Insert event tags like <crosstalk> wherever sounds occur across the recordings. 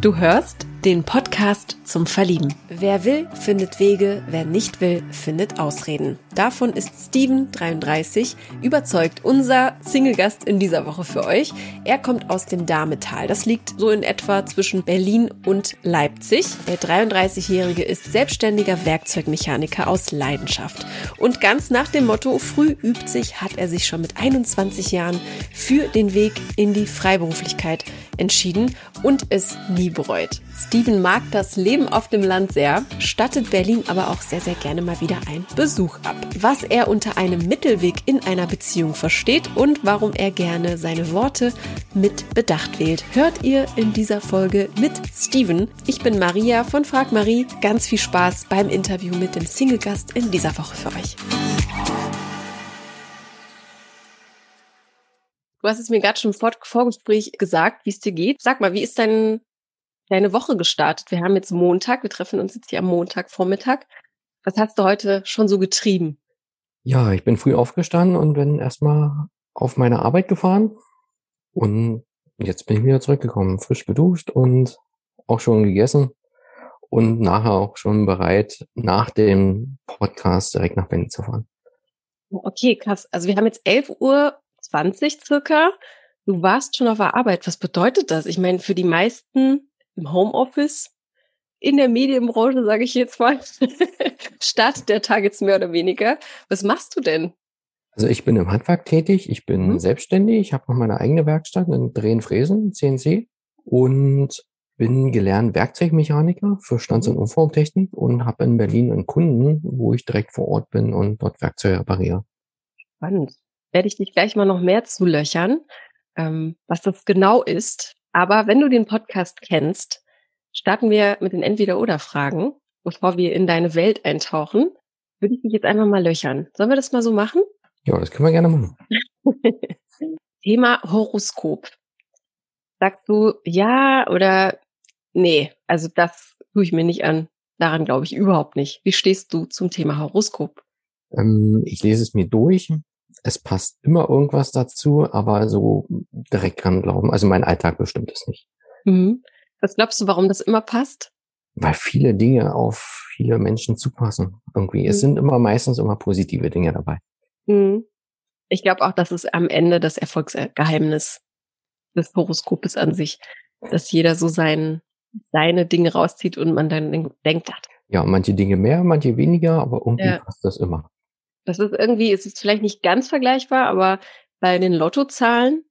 Du hörst den Podcast zum Verlieben. Wer will, findet Wege, wer nicht will, findet Ausreden. Davon ist Steven 33 überzeugt, unser Single-Gast in dieser Woche für euch. Er kommt aus dem Dametal. Das liegt so in etwa zwischen Berlin und Leipzig. Der 33-Jährige ist selbstständiger Werkzeugmechaniker aus Leidenschaft. Und ganz nach dem Motto, früh übt sich, hat er sich schon mit 21 Jahren für den Weg in die Freiberuflichkeit entschieden und es nie bereut. Steven mag das Leben auf dem Land sehr, stattet Berlin aber auch sehr, sehr gerne mal wieder einen Besuch ab. Was er unter einem Mittelweg in einer Beziehung versteht und warum er gerne seine Worte mit Bedacht wählt, hört ihr in dieser Folge mit Steven. Ich bin Maria von Frag Marie. Ganz viel Spaß beim Interview mit dem Single-Gast in dieser Woche für euch. Du hast es mir gerade schon im Vorgespräch gesagt, wie es dir geht. Sag mal, wie ist dein, deine Woche gestartet? Wir haben jetzt Montag, wir treffen uns jetzt hier am Montagvormittag. Was hast du heute schon so getrieben? Ja, ich bin früh aufgestanden und bin erstmal auf meine Arbeit gefahren. Und jetzt bin ich wieder zurückgekommen, frisch geduscht und auch schon gegessen und nachher auch schon bereit, nach dem Podcast direkt nach Berlin zu fahren. Okay, krass. Also wir haben jetzt 11 Uhr 20 circa. Du warst schon auf der Arbeit. Was bedeutet das? Ich meine, für die meisten im Homeoffice, in der Medienbranche, sage ich jetzt mal, <laughs> startet der Tag jetzt mehr oder weniger. Was machst du denn? Also ich bin im Handwerk tätig, ich bin mhm. selbstständig, ich habe noch meine eigene Werkstatt in Drehen, Fräsen, CNC und bin gelernt Werkzeugmechaniker für und mhm. Umformtechnik und habe in Berlin einen Kunden, wo ich direkt vor Ort bin und dort Werkzeuge repariere. Spannend werde ich dich gleich mal noch mehr zulöchern, ähm, was das genau ist. Aber wenn du den Podcast kennst, starten wir mit den Entweder-Oder-Fragen, bevor wir in deine Welt eintauchen. Würde ich dich jetzt einfach mal löchern. Sollen wir das mal so machen? Ja, das können wir gerne machen. <laughs> Thema Horoskop. Sagst du ja oder nee? Also das tue ich mir nicht an. Daran glaube ich überhaupt nicht. Wie stehst du zum Thema Horoskop? Ähm, ich lese es mir durch es passt immer irgendwas dazu, aber so direkt dran glauben. Also mein Alltag bestimmt es nicht. Mhm. Was glaubst du, warum das immer passt? Weil viele Dinge auf viele Menschen zupassen. Irgendwie. Mhm. Es sind immer meistens immer positive Dinge dabei. Mhm. Ich glaube auch, das ist am Ende das Erfolgsgeheimnis des Horoskopes an sich, dass jeder so sein, seine Dinge rauszieht und man dann denkt, hat. Ja, manche Dinge mehr, manche weniger, aber irgendwie ja. passt das immer. Das ist irgendwie, es ist vielleicht nicht ganz vergleichbar, aber bei den Lottozahlen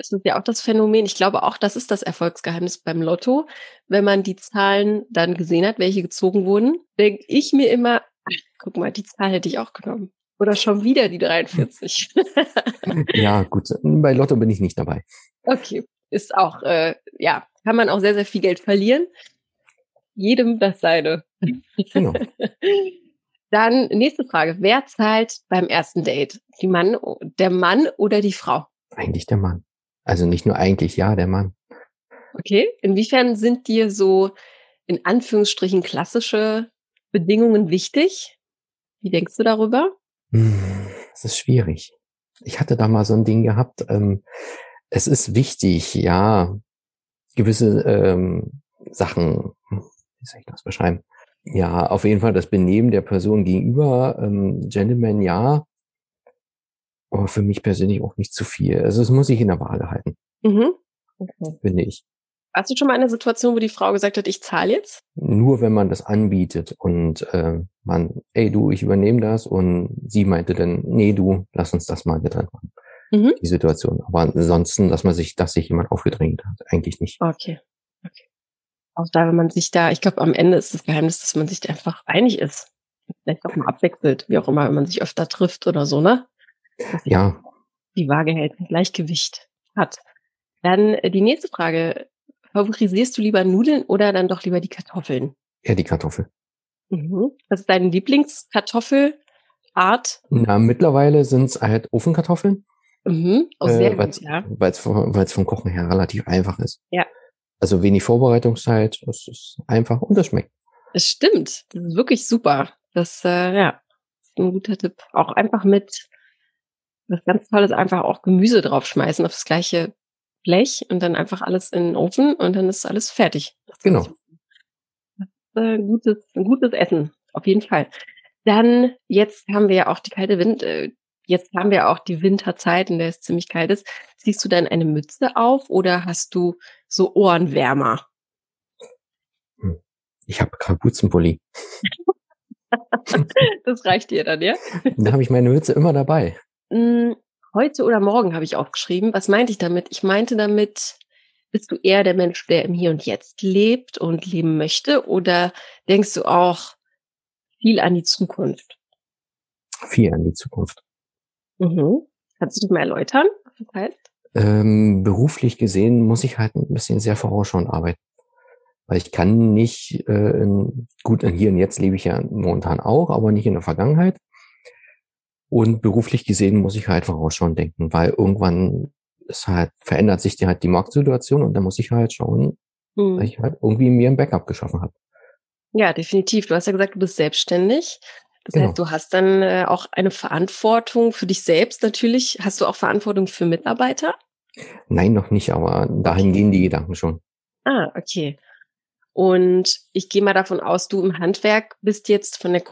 ist es ja auch das Phänomen. Ich glaube auch, das ist das Erfolgsgeheimnis beim Lotto. Wenn man die Zahlen dann gesehen hat, welche gezogen wurden, denke ich mir immer, ach, guck mal, die Zahl hätte ich auch genommen. Oder schon wieder die 43. <laughs> ja, gut. Bei Lotto bin ich nicht dabei. Okay. Ist auch, äh, ja, kann man auch sehr, sehr viel Geld verlieren. Jedem das seine. Genau. <laughs> Dann nächste Frage. Wer zahlt beim ersten Date? Die Mann, der Mann oder die Frau? Eigentlich der Mann. Also nicht nur eigentlich, ja, der Mann. Okay. Inwiefern sind dir so in Anführungsstrichen klassische Bedingungen wichtig? Wie denkst du darüber? Hm, das ist schwierig. Ich hatte da mal so ein Ding gehabt. Ähm, es ist wichtig, ja, gewisse ähm, Sachen, hm, wie soll ich das beschreiben? Ja, auf jeden Fall das Benehmen der Person gegenüber. Ähm, Gentleman ja, aber für mich persönlich auch nicht zu viel. Also es muss sich in der Waage halten. Mhm. Okay. Finde ich. Hast du schon mal eine Situation, wo die Frau gesagt hat, ich zahle jetzt? Nur wenn man das anbietet und äh, man, ey du, ich übernehme das und sie meinte dann, nee du, lass uns das mal getrennt machen. Mhm. Die Situation. Aber ansonsten, dass man sich, dass sich jemand aufgedrängt hat, eigentlich nicht. Okay. Okay auch da, wenn man sich da, ich glaube, am Ende ist das Geheimnis, dass man sich einfach einig ist. Vielleicht auch mal abwechselt, wie auch immer, wenn man sich öfter trifft oder so, ne? Ja. Die Waage hält ein Gleichgewicht hat. Dann äh, die nächste Frage. Favorisierst du lieber Nudeln oder dann doch lieber die Kartoffeln? Ja, die Kartoffel. Mhm. Was ist deine Lieblingskartoffelart? Na, mittlerweile sind es halt Ofenkartoffeln. Mhm. Oh, sehr äh, gut, ja. Weil es vom Kochen her relativ einfach ist. Ja. Also wenig Vorbereitungszeit, das ist einfach und das schmeckt. Es stimmt, das ist wirklich super. Das, äh, ja, ist ein guter Tipp. Auch einfach mit, was ganz Tolles, einfach auch Gemüse draufschmeißen auf das gleiche Blech und dann einfach alles in den Ofen und dann ist alles fertig. Genau. Das ist, äh, gutes, ein gutes Essen, auf jeden Fall. Dann, jetzt haben wir ja auch die kalte Wind, äh, jetzt haben wir auch die Winterzeit, in der es ziemlich kalt ist. Ziehst du dann eine Mütze auf oder hast du so Ohrenwärmer? Hm. Ich habe Kapuzenpulli. <laughs> das reicht dir dann, ja? Da habe ich meine Mütze immer dabei. Hm, heute oder morgen habe ich aufgeschrieben. Was meinte ich damit? Ich meinte damit, bist du eher der Mensch, der im Hier und Jetzt lebt und leben möchte? Oder denkst du auch viel an die Zukunft? Viel an die Zukunft. Mhm. Kannst du das mal erläutern, was das heißt? Ähm, beruflich gesehen muss ich halt ein bisschen sehr vorausschauend arbeiten. Weil ich kann nicht, äh, in, gut, in hier und jetzt lebe ich ja momentan auch, aber nicht in der Vergangenheit. Und beruflich gesehen muss ich halt vorausschauend denken, weil irgendwann ist halt, verändert sich die halt die Marktsituation und da muss ich halt schauen, hm. dass ich halt irgendwie mir ein Backup geschaffen habe. Ja, definitiv. Du hast ja gesagt, du bist selbstständig. Das genau. heißt, du hast dann äh, auch eine Verantwortung für dich selbst natürlich. Hast du auch Verantwortung für Mitarbeiter? Nein, noch nicht, aber dahin gehen die Gedanken schon. Ah, okay. Und ich gehe mal davon aus, du im Handwerk bist jetzt von der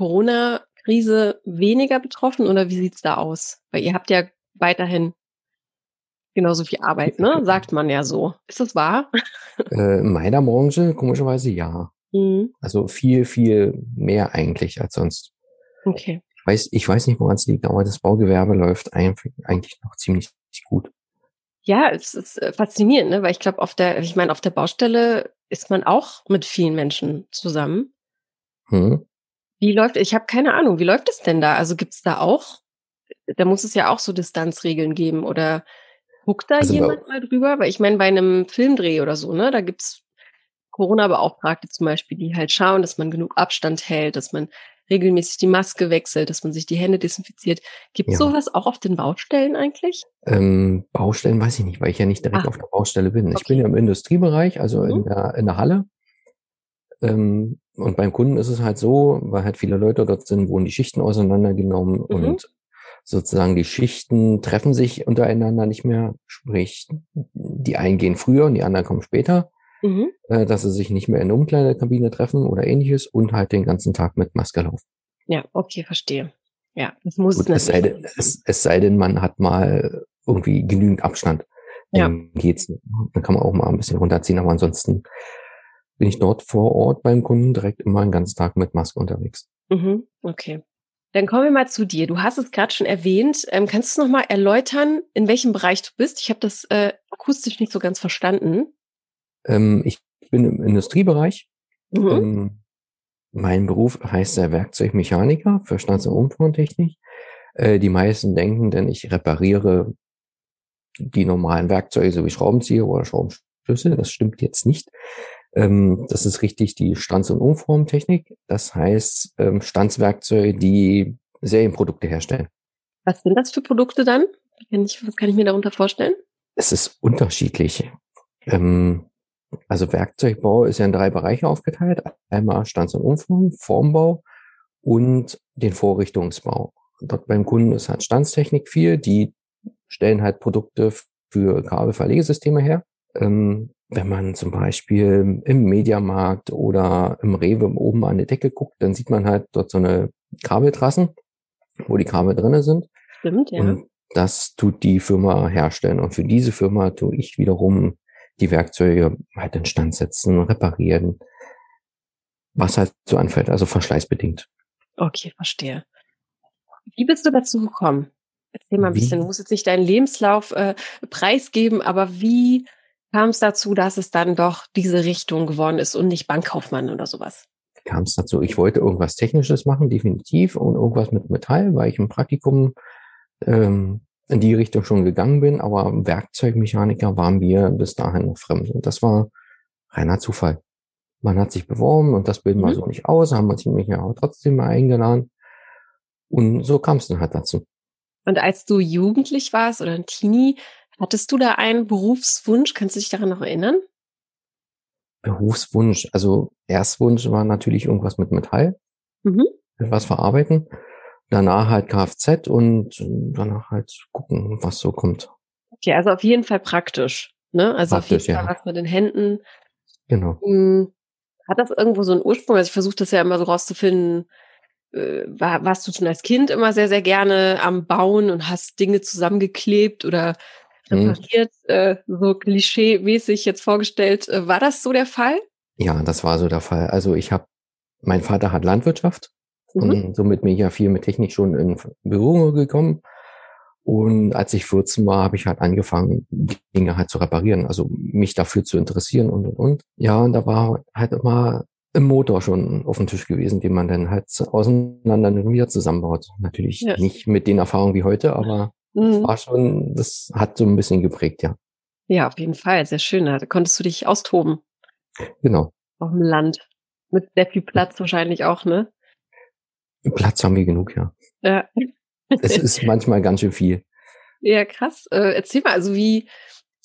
Corona-Krise weniger betroffen oder wie sieht's da aus? Weil ihr habt ja weiterhin genauso viel Arbeit, ne? <laughs> Sagt man ja so. Ist das wahr? <laughs> Äh, in meiner Branche komischerweise ja. Mhm. Also viel, viel mehr eigentlich als sonst. Okay. Ich weiß, ich weiß nicht, woran es liegt, aber das Baugewerbe läuft eigentlich noch ziemlich gut. Ja, es ist äh, faszinierend, ne? weil ich glaube, auf der, ich meine, auf der Baustelle ist man auch mit vielen Menschen zusammen. Hm. Wie läuft, ich habe keine Ahnung, wie läuft es denn da? Also gibt's da auch, da muss es ja auch so Distanzregeln geben oder guckt da also jemand mal drüber? Weil ich meine, bei einem Filmdreh oder so, ne, da gibt's Corona-Beauftragte zum Beispiel, die halt schauen, dass man genug Abstand hält, dass man regelmäßig die Maske wechselt, dass man sich die Hände desinfiziert. Gibt es ja. sowas auch auf den Baustellen eigentlich? Ähm, Baustellen weiß ich nicht, weil ich ja nicht direkt ah. auf der Baustelle bin. Okay. Ich bin ja im Industriebereich, also mhm. in, der, in der Halle. Ähm, und beim Kunden ist es halt so, weil halt viele Leute dort sind, wurden die Schichten auseinandergenommen mhm. und sozusagen die Schichten treffen sich untereinander nicht mehr. Sprich, die einen gehen früher und die anderen kommen später mhm. äh, dass sie sich nicht mehr in der Umkleidekabine treffen oder ähnliches und halt den ganzen Tag mit Maske laufen. Ja, okay, verstehe. Ja, das muss Gut, es, sei denn, es, es sei denn, man hat mal irgendwie genügend Abstand. Dann ja. geht's. Dann kann man auch mal ein bisschen runterziehen, aber ansonsten bin ich dort vor Ort beim Kunden direkt immer einen ganzen Tag mit Maske unterwegs. Mhm, okay. Dann kommen wir mal zu dir. Du hast es gerade schon erwähnt. Ähm, kannst du noch mal erläutern, in welchem Bereich du bist? Ich habe das äh, akustisch nicht so ganz verstanden. Ähm, ich bin im Industriebereich. Mhm. Ähm, mein Beruf heißt der Werkzeugmechaniker für Stands- und Umformtechnik. Äh, die meisten denken, denn ich repariere die normalen Werkzeuge, so wie Schraubenzieher oder Schraubenschlüssel. Das stimmt jetzt nicht. Ähm, das ist richtig die Stands- und Umformtechnik. Das heißt ähm, Standswerkzeuge, die Serienprodukte herstellen. Was sind das für Produkte dann? was kann ich mir darunter vorstellen? Es ist unterschiedlich. Ähm, also Werkzeugbau ist ja in drei Bereiche aufgeteilt. Einmal Stands- und Umform, Formbau und den Vorrichtungsbau. Dort beim Kunden ist halt Standstechnik viel. Die stellen halt Produkte für Kabelverlegesysteme her. Ähm, wenn man zum Beispiel im Mediamarkt oder im Rewe oben an die Decke guckt, dann sieht man halt dort so eine Kabeltrassen, wo die Kabel drinne sind. Stimmt, ja. Und das tut die Firma herstellen. Und für diese Firma tue ich wiederum die Werkzeuge halt instand setzen, reparieren, was halt so anfällt, also verschleißbedingt. Okay, verstehe. Wie bist du dazu gekommen? Erzähl mal ein wie? bisschen. Du musst jetzt nicht deinen Lebenslauf äh, preisgeben, aber wie kam es dazu, dass es dann doch diese Richtung geworden ist und nicht Bankkaufmann oder sowas? Kam es dazu? Ich wollte irgendwas Technisches machen, definitiv, und irgendwas mit Metall, weil ich im Praktikum ähm, in die Richtung schon gegangen bin, aber Werkzeugmechaniker waren mir bis dahin noch fremd. Und das war reiner Zufall. Man hat sich beworben und das bilden wir mhm. so nicht aus, haben wir mich ja trotzdem mal eingeladen. Und so kam es dann halt dazu. Und als du jugendlich warst oder ein Teenie, hattest du da einen Berufswunsch? Kannst du dich daran noch erinnern? Berufswunsch, also Erstwunsch war natürlich irgendwas mit Metall, mhm. etwas verarbeiten danach halt Kfz und danach halt gucken, was so kommt. Okay, also auf jeden Fall praktisch. Ne? Also Praktisch, auf jeden Fall ja. was mit den Händen. Genau. Hm, Hat das irgendwo so einen Ursprung? Also ich versuche das ja immer so rauszufinden. Äh, war, warst du schon als Kind immer sehr, sehr gerne am Bauen und hast Dinge zusammengeklebt oder Repariert, äh, so klischee-mäßig jetzt vorgestellt. Äh, war das so der Fall? Ja, das war so der Fall. Also ich habe, mein Vater hat Landwirtschaft Mhm. und somit bin ich ja viel mit Technik schon in Berührung gekommen. Und als ich 14 war, habe ich halt angefangen, Dinge halt zu reparieren, also mich dafür zu interessieren und und und. Ja, und da war halt immer im Motor schon auf dem Tisch gewesen, den man dann halt auseinander und wieder zusammenbaut. Natürlich Ja. nicht mit den Erfahrungen wie heute, aber Mhm. war schon, das hat so ein bisschen geprägt, ja. Ja, auf jeden Fall. Sehr schön. Da konntest du dich austoben Genau. auf dem Land. Mit sehr viel Platz wahrscheinlich auch, ne? Platz haben wir genug, ja. Ja. Es ist <laughs> manchmal ganz schön viel. Ja, krass. Äh, erzähl mal, also wie,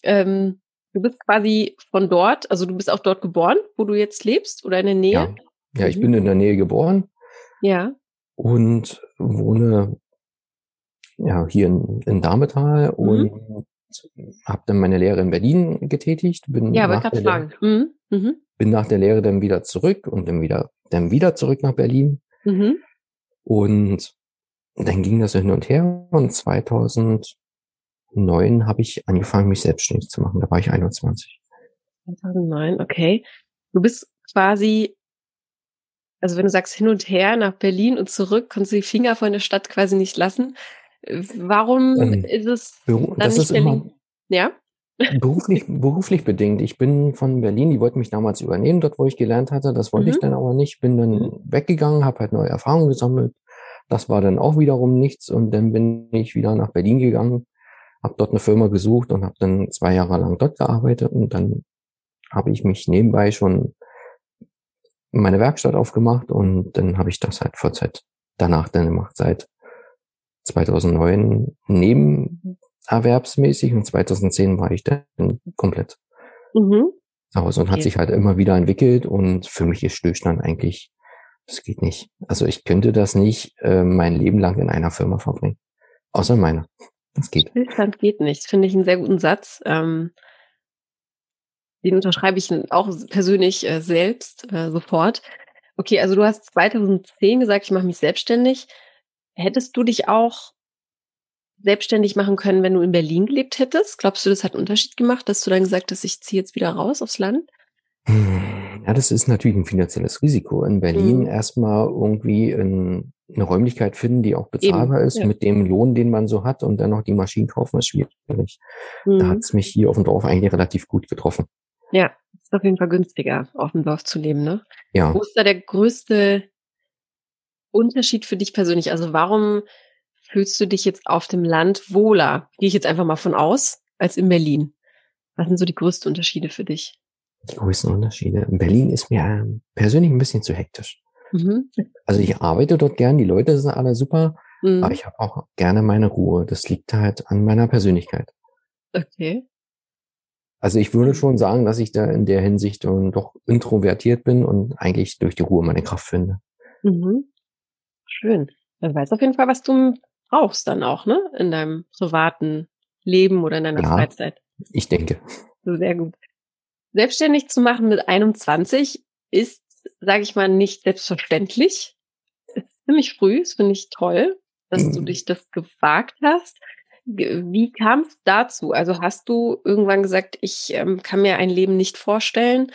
ähm, du bist quasi von dort, also du bist auch dort geboren, wo du jetzt lebst oder in der Nähe? Ja, ja ich Mhm. bin in der Nähe geboren Ja. und wohne ja hier in, in Dametal Mhm. und habe dann meine Lehre in Berlin getätigt. Bin Ja, wollte gerade fragen. Mhm. Mhm. bin nach der Lehre dann wieder zurück und dann wieder dann wieder zurück nach Berlin Mhm. und dann ging das so hin und her und 2009 habe ich angefangen, mich selbstständig zu machen. Da war ich 21. 2009, okay. Du bist quasi, also wenn du sagst hin und her nach Berlin und zurück, kannst du die Finger von der Stadt quasi nicht lassen. Warum Ähm, ist es Beru dann das nicht ist immer Berlin? Ja? beruflich, beruflich bedingt. Ich bin von Berlin, die wollten mich damals übernehmen, dort wo ich gelernt hatte. Das wollte Mhm. ich dann aber nicht. Bin dann Mhm. weggegangen, habe halt neue Erfahrungen gesammelt. Das war dann auch wiederum nichts und dann bin ich wieder nach Berlin gegangen, habe dort eine Firma gesucht und habe dann zwei Jahre lang dort gearbeitet und dann habe ich mich nebenbei schon meine Werkstatt aufgemacht und dann habe ich das halt Vollzeit danach dann gemacht seit 2009 nebenerwerbsmäßig und 2010 war ich dann komplett Mhm. Hause und hat Okay. sich halt immer wieder entwickelt und für mich ist Stillstand eigentlich, das geht nicht. Also ich könnte das nicht äh, mein Leben lang in einer Firma verbringen. Außer in meiner. Das geht. Stillstand geht nicht. Finde ich einen sehr guten Satz. Ähm, den unterschreibe ich auch persönlich äh, selbst äh, sofort. Okay, also du hast 2010 gesagt, ich mache mich selbstständig. Hättest du dich auch selbstständig machen können, wenn du in Berlin gelebt hättest? Glaubst du, das hat einen Unterschied gemacht, dass du dann gesagt hast, ich ziehe jetzt wieder raus aufs Land? Hm, Ja, das ist natürlich ein finanzielles Risiko. In Berlin Mhm. erstmal irgendwie in, eine Räumlichkeit finden, die auch bezahlbar ist ja. mit dem Lohn, den man so hat und dann noch die Maschinen kaufen, ist schwierig. Da Mhm. hat es mich hier auf dem Dorf eigentlich relativ gut getroffen. Ja, ist auf jeden Fall günstiger, auf dem Dorf zu leben, ne? Ja. Wo ist da der größte Unterschied für dich persönlich? Also warum fühlst du dich jetzt auf dem Land wohler? Gehe ich jetzt einfach mal von aus, als in Berlin. Was sind so die größten Unterschiede für dich? Die größten Unterschiede. In Berlin ist mir ähm, persönlich ein bisschen zu hektisch. Mhm. Also ich arbeite dort gern, die Leute sind alle super, Mhm. aber ich habe auch gerne meine Ruhe. Das liegt halt an meiner Persönlichkeit. Okay. Also ich würde schon sagen, dass ich da in der Hinsicht ähm, doch introvertiert bin und eigentlich durch die Ruhe meine Kraft finde. Mhm. Schön. Dann weißt du auf jeden Fall, was du brauchst dann auch, ne? In deinem privaten Leben oder in deiner Ja. Freizeit. Ich denke. Sehr gut. Selbstständig zu machen mit 21 ist, sage ich mal, nicht selbstverständlich. Ist ziemlich früh, das finde ich toll, dass du Mhm. dich das gewagt hast. Wie kam es dazu? Also hast du irgendwann gesagt, ich ähm, kann mir ein Leben nicht vorstellen,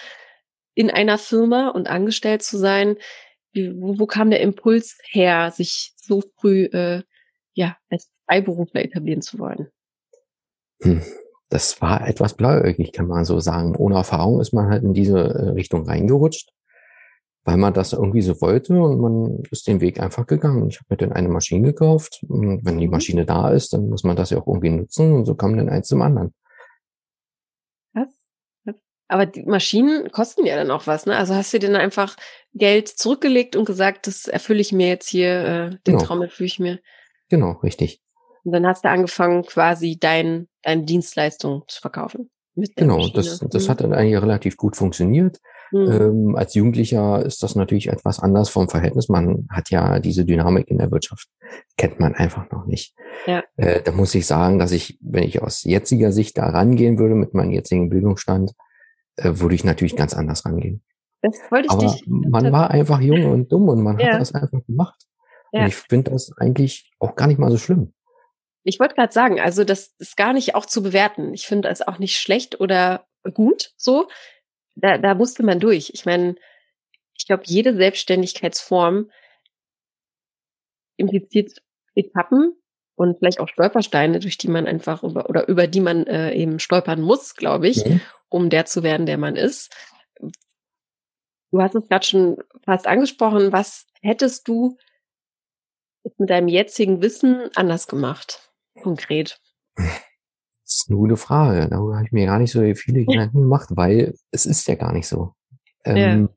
in einer Firma und angestellt zu sein? Wo, wo kam der Impuls her, sich so früh äh, ja als Freiberufler etablieren zu wollen? Hm. Das war etwas blauäugig, kann man so sagen. Ohne Erfahrung ist man halt in diese äh, Richtung reingerutscht, weil man das irgendwie so wollte und man ist den Weg einfach gegangen. Ich habe mir dann eine Maschine gekauft. Und wenn die Mhm. Maschine da ist, dann muss man das ja auch irgendwie nutzen und so kam dann eins zum anderen. Aber die Maschinen kosten ja dann auch was, ne? Also hast du dir dann einfach Geld zurückgelegt und gesagt, das erfülle ich mir jetzt hier, äh, den Genau. Traum erfülle ich mir. Genau, richtig. Und dann hast du angefangen, quasi dein, deine Dienstleistung zu verkaufen. Genau, das, das Mhm. hat dann eigentlich relativ gut funktioniert. Mhm. Ähm, als Jugendlicher ist das natürlich etwas anders vom Verhältnis. Man hat ja diese Dynamik in der Wirtschaft, kennt man einfach noch nicht. Ja. Äh, da muss ich sagen, dass ich, wenn ich aus jetziger Sicht da rangehen würde mit meinem jetzigen Bildungsstand, äh, würde ich natürlich ganz anders rangehen. Das wollte ich Aber dich. man war einfach jung und dumm und man Ja. hat das einfach gemacht. Ja. Und ich finde das eigentlich auch gar nicht mal so schlimm. Ich wollte gerade sagen, also das ist gar nicht auch zu bewerten. Ich finde es auch nicht schlecht oder gut so. Da, da musste man durch. Ich meine, ich glaube, jede Selbstständigkeitsform impliziert Etappen und vielleicht auch Stolpersteine, durch die man einfach über oder über die man äh, eben stolpern muss, glaube ich, Mhm. um der zu werden, der man ist. Du hast es gerade schon fast angesprochen. Was hättest du mit deinem jetzigen Wissen anders gemacht? Konkret. Das ist eine gute Frage. Darüber habe ich mir gar nicht so viele <laughs> Gedanken gemacht, weil es ist ja gar nicht so. Ähm,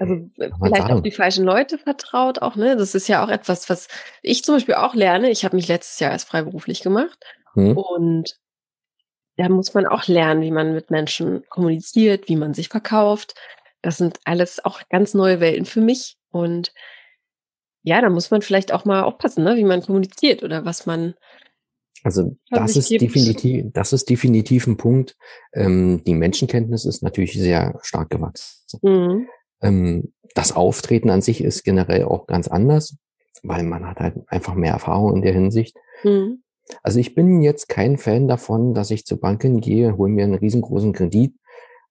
Also vielleicht auch sagen. die falschen Leute vertraut auch, ne? Das ist ja auch etwas, was ich zum Beispiel auch lerne. Ich habe mich letztes Jahr erst freiberuflich gemacht hm? und da muss man auch lernen, wie man mit Menschen kommuniziert, wie man sich verkauft. Das sind alles auch ganz neue Welten für mich und ja, da muss man vielleicht auch mal aufpassen, ne? wie man kommuniziert oder was man Also das ist gibt. definitiv, das ist definitiv ein Punkt. Ähm, die Menschenkenntnis ist natürlich sehr stark gewachsen. Mhm. Ähm, das Auftreten an sich ist generell auch ganz anders, weil man hat halt einfach mehr Erfahrung in der Hinsicht. Mhm. Also ich bin jetzt kein Fan davon, dass ich zu Banken gehe, hole mir einen riesengroßen Kredit,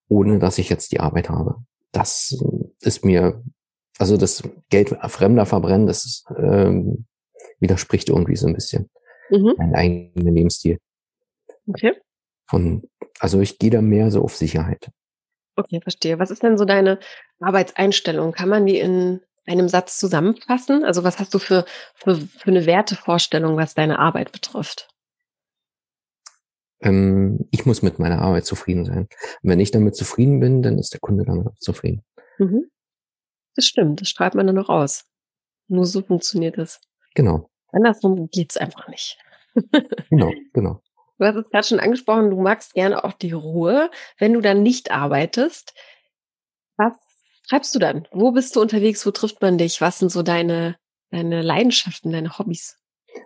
ohne dass ich jetzt die Arbeit habe. Das ist mir, also das Geld Fremder verbrennen, das ist, ähm, widerspricht irgendwie so ein bisschen Mhm. meinem eigenen Lebensstil. Okay. Von, also ich gehe da mehr so auf Sicherheit. Okay, verstehe. Was ist denn so deine Arbeitseinstellung? Kann man die in einem Satz zusammenfassen? Also was hast du für, für, für eine Wertevorstellung, was deine Arbeit betrifft? Ähm, ich muss mit meiner Arbeit zufrieden sein. Und wenn ich damit zufrieden bin, dann ist der Kunde damit auch zufrieden. Mhm. Das stimmt, das schreibt man dann noch aus. Nur so funktioniert es. Genau, Andersrum geht's einfach nicht. <laughs> genau, genau. Du hast es gerade schon angesprochen, du magst gerne auch die Ruhe. Wenn du dann nicht arbeitest, was treibst du dann? Wo bist du unterwegs? Wo trifft man dich? Was sind so deine, deine Leidenschaften, deine Hobbys?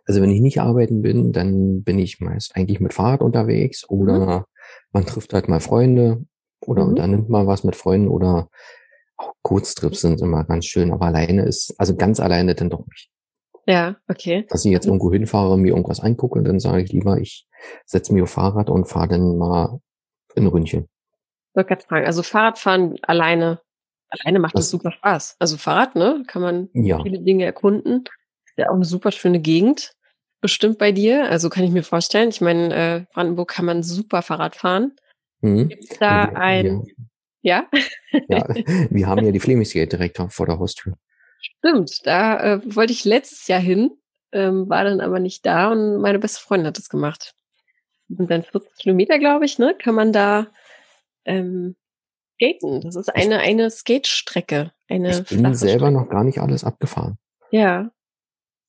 Also wenn ich nicht arbeiten bin, dann bin ich meist eigentlich mit Fahrrad unterwegs oder man trifft halt mal Freunde oder Mhm. unternimmt mal was mit Freunden oder auch Kurztrips sind immer ganz schön, aber alleine ist, also ganz alleine dann doch nicht. Ja, okay. Dass ich jetzt irgendwo hinfahre, mir irgendwas angucke, dann sage ich lieber, ich setze mich auf Fahrrad und fahre dann mal ein Ründchen. Ich wollte gerade fragen, also Fahrradfahren alleine, alleine macht das Das- super Spaß. Also Fahrrad, ne, kann man Ja, viele Dinge erkunden. Ist ja auch eine super schöne Gegend, bestimmt bei dir. Also kann ich mir vorstellen. Ich meine, äh, Brandenburg kann man super Fahrrad fahren. hm. Gibt's da wir, ein, ja, wir, <laughs> ja, wir haben ja die Flemingsgate direkt vor der Haustür. stimmt. Da äh, wollte ich letztes Jahr hin, ähm, war dann aber nicht da und meine beste Freundin hat das gemacht. Sind dann 40 Kilometer, glaube ich, ne? Kann man da ähm, skaten. Das ist eine, eine Skate-Strecke. Eine Ich bin selber noch gar nicht alles abgefahren. Ja.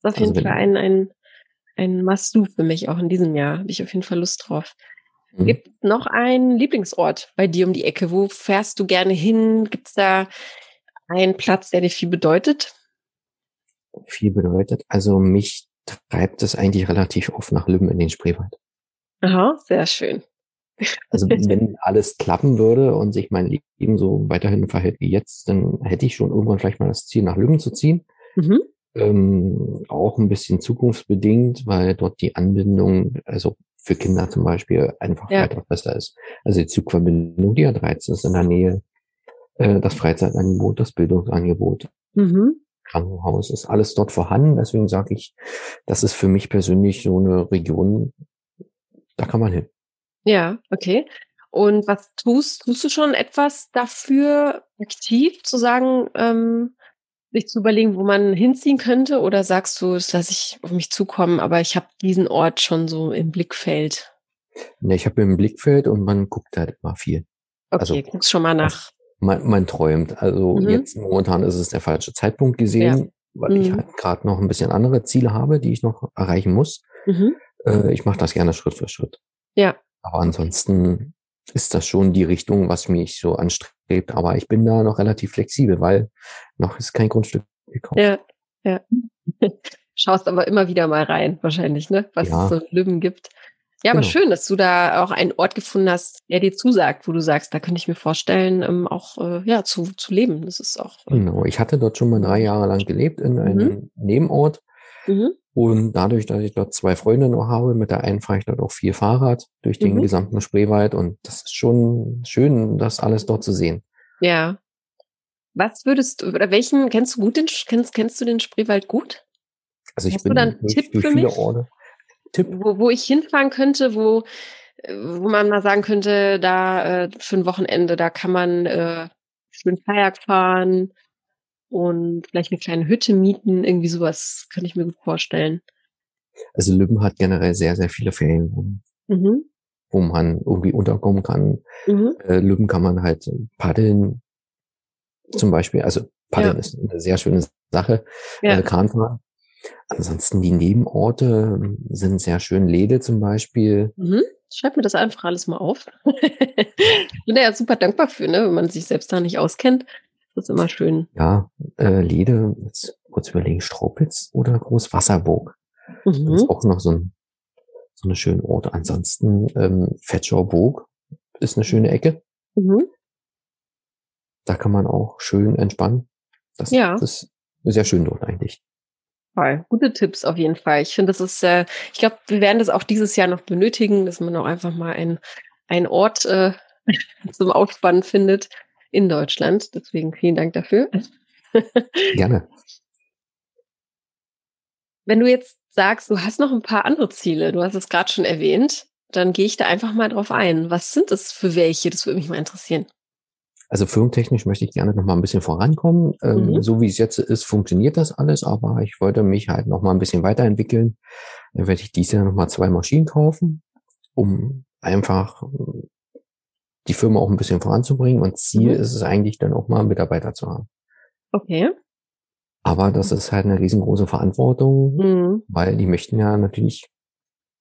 Ist auf Also jeden Fall ein, ein, ein Must-Do für mich auch in diesem Jahr. Habe ich auf jeden Fall Lust drauf. Hm. Gibt es noch einen Lieblingsort bei dir um die Ecke? Wo fährst du gerne hin? Gibt es da einen Platz, der dir viel bedeutet? Viel bedeutet. Also mich treibt es eigentlich relativ oft nach Lübben in den Spreewald. Aha, sehr schön. Also wenn <laughs> alles klappen würde und sich mein Leben so weiterhin verhält wie jetzt, dann hätte ich schon irgendwann vielleicht mal das Ziel, nach Lübben zu ziehen. Mhm. Ähm, auch ein bisschen zukunftsbedingt, weil dort die Anbindung, also für Kinder zum Beispiel, einfach Ja. weiter besser ist. Also die Zugverbindung, die A13 ist in der Nähe, äh, das Freizeitangebot, das Bildungsangebot, Mhm. Krankenhaus, ist alles dort vorhanden. Deswegen sage ich, das ist für mich persönlich so eine Region, da kann man hin. Ja, okay. Und was tust? Tust du schon etwas dafür aktiv zu sagen, ähm, sich zu überlegen, wo man hinziehen könnte? Oder sagst du, das lasse ich auf mich zukommen, aber ich habe diesen Ort schon so im Blickfeld? Ne, ich habe im Blickfeld und man guckt halt immer viel. Okay, Also, guckst schon mal nach. Man, man träumt. Also Mhm. jetzt momentan ist es der falsche Zeitpunkt gesehen, weil ich Mhm. halt gerade noch ein bisschen andere Ziele habe, die ich noch erreichen muss. Mhm. Äh, ich mache das gerne Schritt für Schritt. Ja. Aber ansonsten ist das schon die Richtung, was mich so anstrebt. Aber ich bin da noch relativ flexibel, weil noch ist kein Grundstück gekauft. Ja, ja. <laughs> Schaust aber immer wieder mal rein, wahrscheinlich, ne? Was ja. es so Lübben gibt. Ja, genau. aber schön, dass du da auch einen Ort gefunden hast, der dir zusagt, wo du sagst, da könnte ich mir vorstellen, ähm, auch äh, ja zu, zu leben. Das ist auch. Äh, genau, ich hatte dort schon mal drei Jahre lang gelebt in einem mhm. Nebenort. Mhm. Und dadurch, dass ich dort zwei Freunde noch habe, mit der einen fahre ich dort auch viel Fahrrad durch den mhm. gesamten Spreewald und das ist schon schön, das alles dort zu sehen. Ja. Was würdest du, oder welchen, kennst du gut den, kennst, kennst du den Spreewald gut? Also ich Hast bin du da einen Tipp für mich? Orte. Tipp? Wo, wo ich hinfahren könnte, wo, wo man mal sagen könnte, da äh, für ein Wochenende, da kann man äh, schön Kajak fahren und vielleicht eine kleine Hütte mieten, irgendwie sowas könnte ich mir gut vorstellen. Also Lübben hat generell sehr, sehr viele Ferienwohnungen, mhm. wo man irgendwie unterkommen kann. Mhm. Äh, Lübben kann man halt paddeln, zum Beispiel. Also paddeln ja. ist eine sehr schöne Sache. Ja. Äh, Kranfahren Ansonsten die Nebenorte sind sehr schön. Lede zum Beispiel. Mhm. Schreib mir das einfach alles mal auf. <laughs> ich bin da ja super dankbar für, ne? wenn man sich selbst da nicht auskennt. Das ist immer schön. Ja, äh, Lede, jetzt kurz überlegen, Straupitz oder Großwasserburg. Mhm. Das ist auch noch so, ein, so eine schöne Orte. Ansonsten ähm, Fetschauburg ist eine schöne Ecke. Mhm. Da kann man auch schön entspannen. Das, ja. das ist sehr schön dort eigentlich. Gute Tipps auf jeden Fall. Ich finde, das ist, äh, ich glaube, wir werden das auch dieses Jahr noch benötigen, dass man auch einfach mal ein, ein Ort äh, <laughs> zum Ausspannen findet in Deutschland. Deswegen vielen Dank dafür. <laughs> Gerne. Wenn du jetzt sagst, du hast noch ein paar andere Ziele, du hast es gerade schon erwähnt, dann gehe ich da einfach mal drauf ein. Was sind es für welche? Das würde mich mal interessieren. Also firmentechnisch möchte ich gerne noch mal ein bisschen vorankommen. Ähm, mhm. So wie es jetzt ist, funktioniert das alles, aber ich wollte mich halt noch mal ein bisschen weiterentwickeln. Dann werde ich dieses Jahr noch mal zwei Maschinen kaufen, um einfach die Firma auch ein bisschen voranzubringen. Und Ziel mhm. ist es eigentlich dann auch mal Mitarbeiter zu haben. Okay. Aber das ist halt eine riesengroße Verantwortung, mhm. weil die möchten ja natürlich,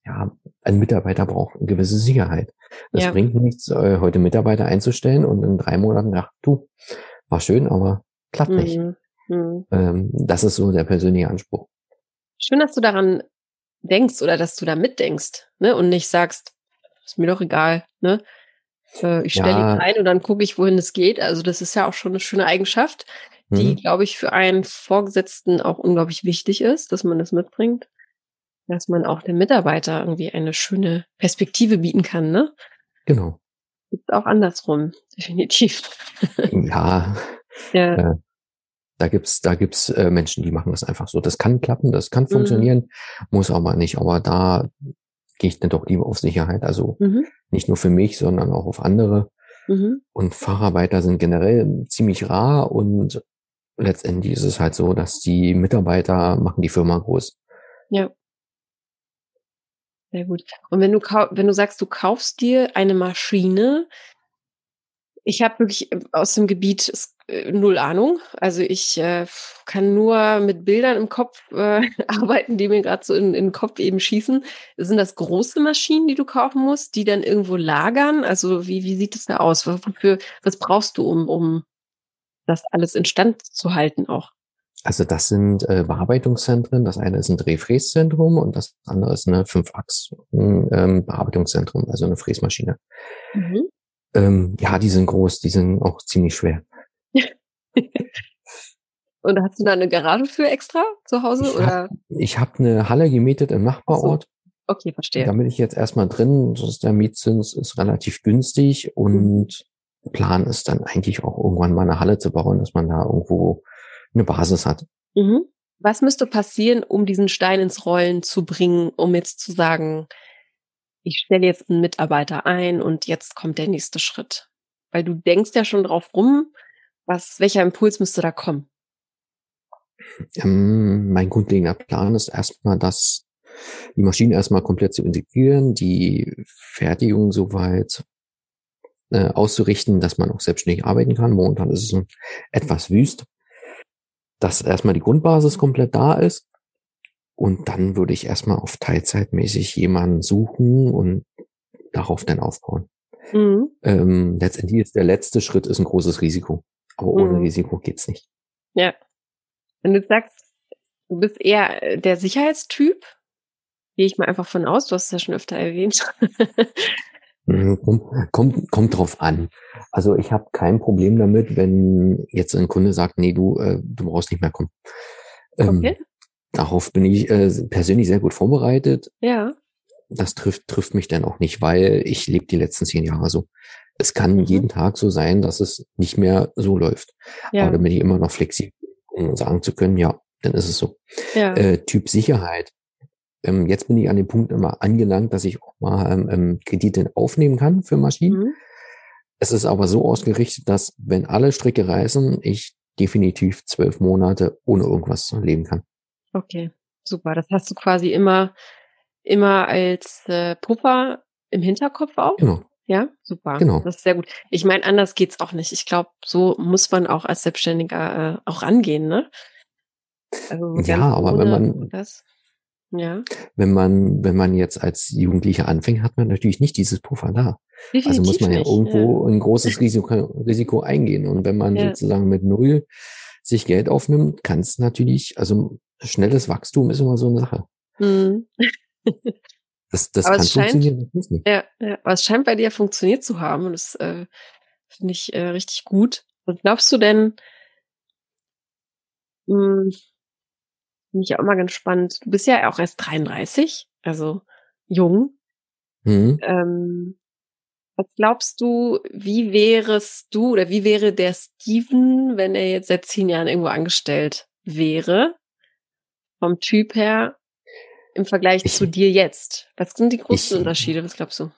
ja, ein Mitarbeiter braucht eine gewisse Sicherheit. Es ja. bringt nichts, äh, heute Mitarbeiter einzustellen und in drei Monaten, ach du, war schön, aber klappt mhm. nicht. Mhm. Ähm, das ist so der persönliche Anspruch. Schön, dass du daran denkst oder dass du da mitdenkst, ne? Und nicht sagst, ist mir doch egal, ne? Äh, ich stelle ja. ihn ein und dann gucke ich, wohin es geht. Also das ist ja auch schon eine schöne Eigenschaft, die, mhm. glaube ich, für einen Vorgesetzten auch unglaublich wichtig ist, dass man das mitbringt dass man auch dem Mitarbeiter irgendwie eine schöne Perspektive bieten kann, ne? Genau. Gibt auch andersrum, <laughs> definitiv. ja. ja. Äh, da gibt's, da gibt's äh, Menschen, die machen das einfach so. Das kann klappen, das kann mhm. funktionieren, mhm. muss aber nicht. Aber da gehe ich dann doch lieber auf Sicherheit. Also mhm. nicht nur für mich, sondern auch auf andere. Mhm. Und Facharbeiter sind generell ziemlich rar und letztendlich ist es halt so, dass die Mitarbeiter machen die Firma groß. Ja. Sehr gut. Und wenn du wenn du sagst, du kaufst dir eine Maschine, ich habe wirklich äh, aus dem Gebiet äh, null Ahnung. Also ich äh, kann nur mit Bildern im Kopf äh, <laughs> arbeiten, die mir gerade so in, in den Kopf eben schießen. Sind das große Maschinen, die du kaufen musst, die dann irgendwo lagern? Also wie, wie sieht es da aus? Wofür, was brauchst du, um, um das alles instand zu halten auch? Also das sind äh, Bearbeitungszentren. Das eine ist ein Drehfräszentrum und das andere ist eine Fünfachs-Bearbeitungszentrum, ähm, also eine Fräsmaschine. Mhm. Ähm, ja, die sind groß, die sind auch ziemlich schwer. <laughs> und hast du da eine Garage für extra zu Hause? Ich habe hab eine Halle gemietet im Nachbarort. So. Okay, verstehe. Da bin ich jetzt erstmal drin. Das ist der Mietzins ist relativ günstig und mhm. Plan ist dann eigentlich auch irgendwann mal eine Halle zu bauen, dass man da irgendwo eine Basis hat. Mhm. Was müsste passieren, um diesen Stein ins Rollen zu bringen, um jetzt zu sagen, ich stelle jetzt einen Mitarbeiter ein und jetzt kommt der nächste Schritt? Weil du denkst ja schon drauf rum, was, welcher Impuls müsste da kommen? Ähm, mein grundlegender Plan ist erstmal, dass die Maschine erstmal komplett zu integrieren, die Fertigung soweit äh, auszurichten, dass man auch selbstständig arbeiten kann. Momentan ist es etwas wüst dass erstmal die Grundbasis komplett da ist. Und dann würde ich erstmal auf Teilzeitmäßig jemanden suchen und darauf dann aufbauen. Mhm. Ähm, letztendlich ist der letzte Schritt ist ein großes Risiko. Aber ohne mhm. Risiko geht's nicht. Ja. Wenn du sagst, Du bist eher äh, der Sicherheitstyp. Gehe ich mal einfach von aus. Du hast es ja schon öfter erwähnt. <laughs> Kommt, kommt, kommt drauf an. Also ich habe kein Problem damit, wenn jetzt ein Kunde sagt, nee, du, äh, du brauchst nicht mehr kommen. Ähm, okay. Darauf bin ich äh, persönlich sehr gut vorbereitet. Ja. Das trifft, trifft mich dann auch nicht, weil ich lebe die letzten zehn Jahre so. Es kann mhm. jeden Tag so sein, dass es nicht mehr so läuft. Ja. Aber damit ich immer noch flexibel, um sagen zu können, ja, dann ist es so. Ja. Äh, typ Sicherheit. Ähm, jetzt bin ich an dem Punkt immer angelangt, dass ich auch mal ähm, ähm, Kredite aufnehmen kann für Maschinen. Mhm. Es ist aber so ausgerichtet, dass wenn alle Stricke reißen, ich definitiv zwölf Monate ohne irgendwas leben kann. Okay, super. Das hast du quasi immer, immer als äh, Puffer im Hinterkopf auch? Genau. Ja, super. Genau. Das ist sehr gut. Ich meine, anders geht's auch nicht. Ich glaube, so muss man auch als Selbstständiger äh, auch angehen, ne? Also ja, aber wenn man das, ja. wenn man wenn man jetzt als Jugendlicher anfängt, hat man natürlich nicht dieses Puffer da. Definitiv also muss man ja nicht, irgendwo ja. ein großes <laughs> Risiko, Risiko eingehen. Und wenn man ja. sozusagen mit null sich Geld aufnimmt, kann es natürlich, also schnelles Wachstum ist immer so eine Sache. Mhm. Das, das aber kann scheint, funktionieren. Das nicht. Ja, ja, aber es scheint bei dir funktioniert zu haben und das äh, finde ich äh, richtig gut. Und glaubst du denn, mh, hm, finde ich auch immer ganz spannend, du bist ja auch erst 33, also jung. Mhm. Ähm, was glaubst du, wie wärest du oder wie wäre der Steven, wenn er jetzt seit zehn Jahren irgendwo angestellt wäre? Vom Typ her im Vergleich ich, zu dir jetzt? Was sind die größten ich, Unterschiede? Was glaubst du?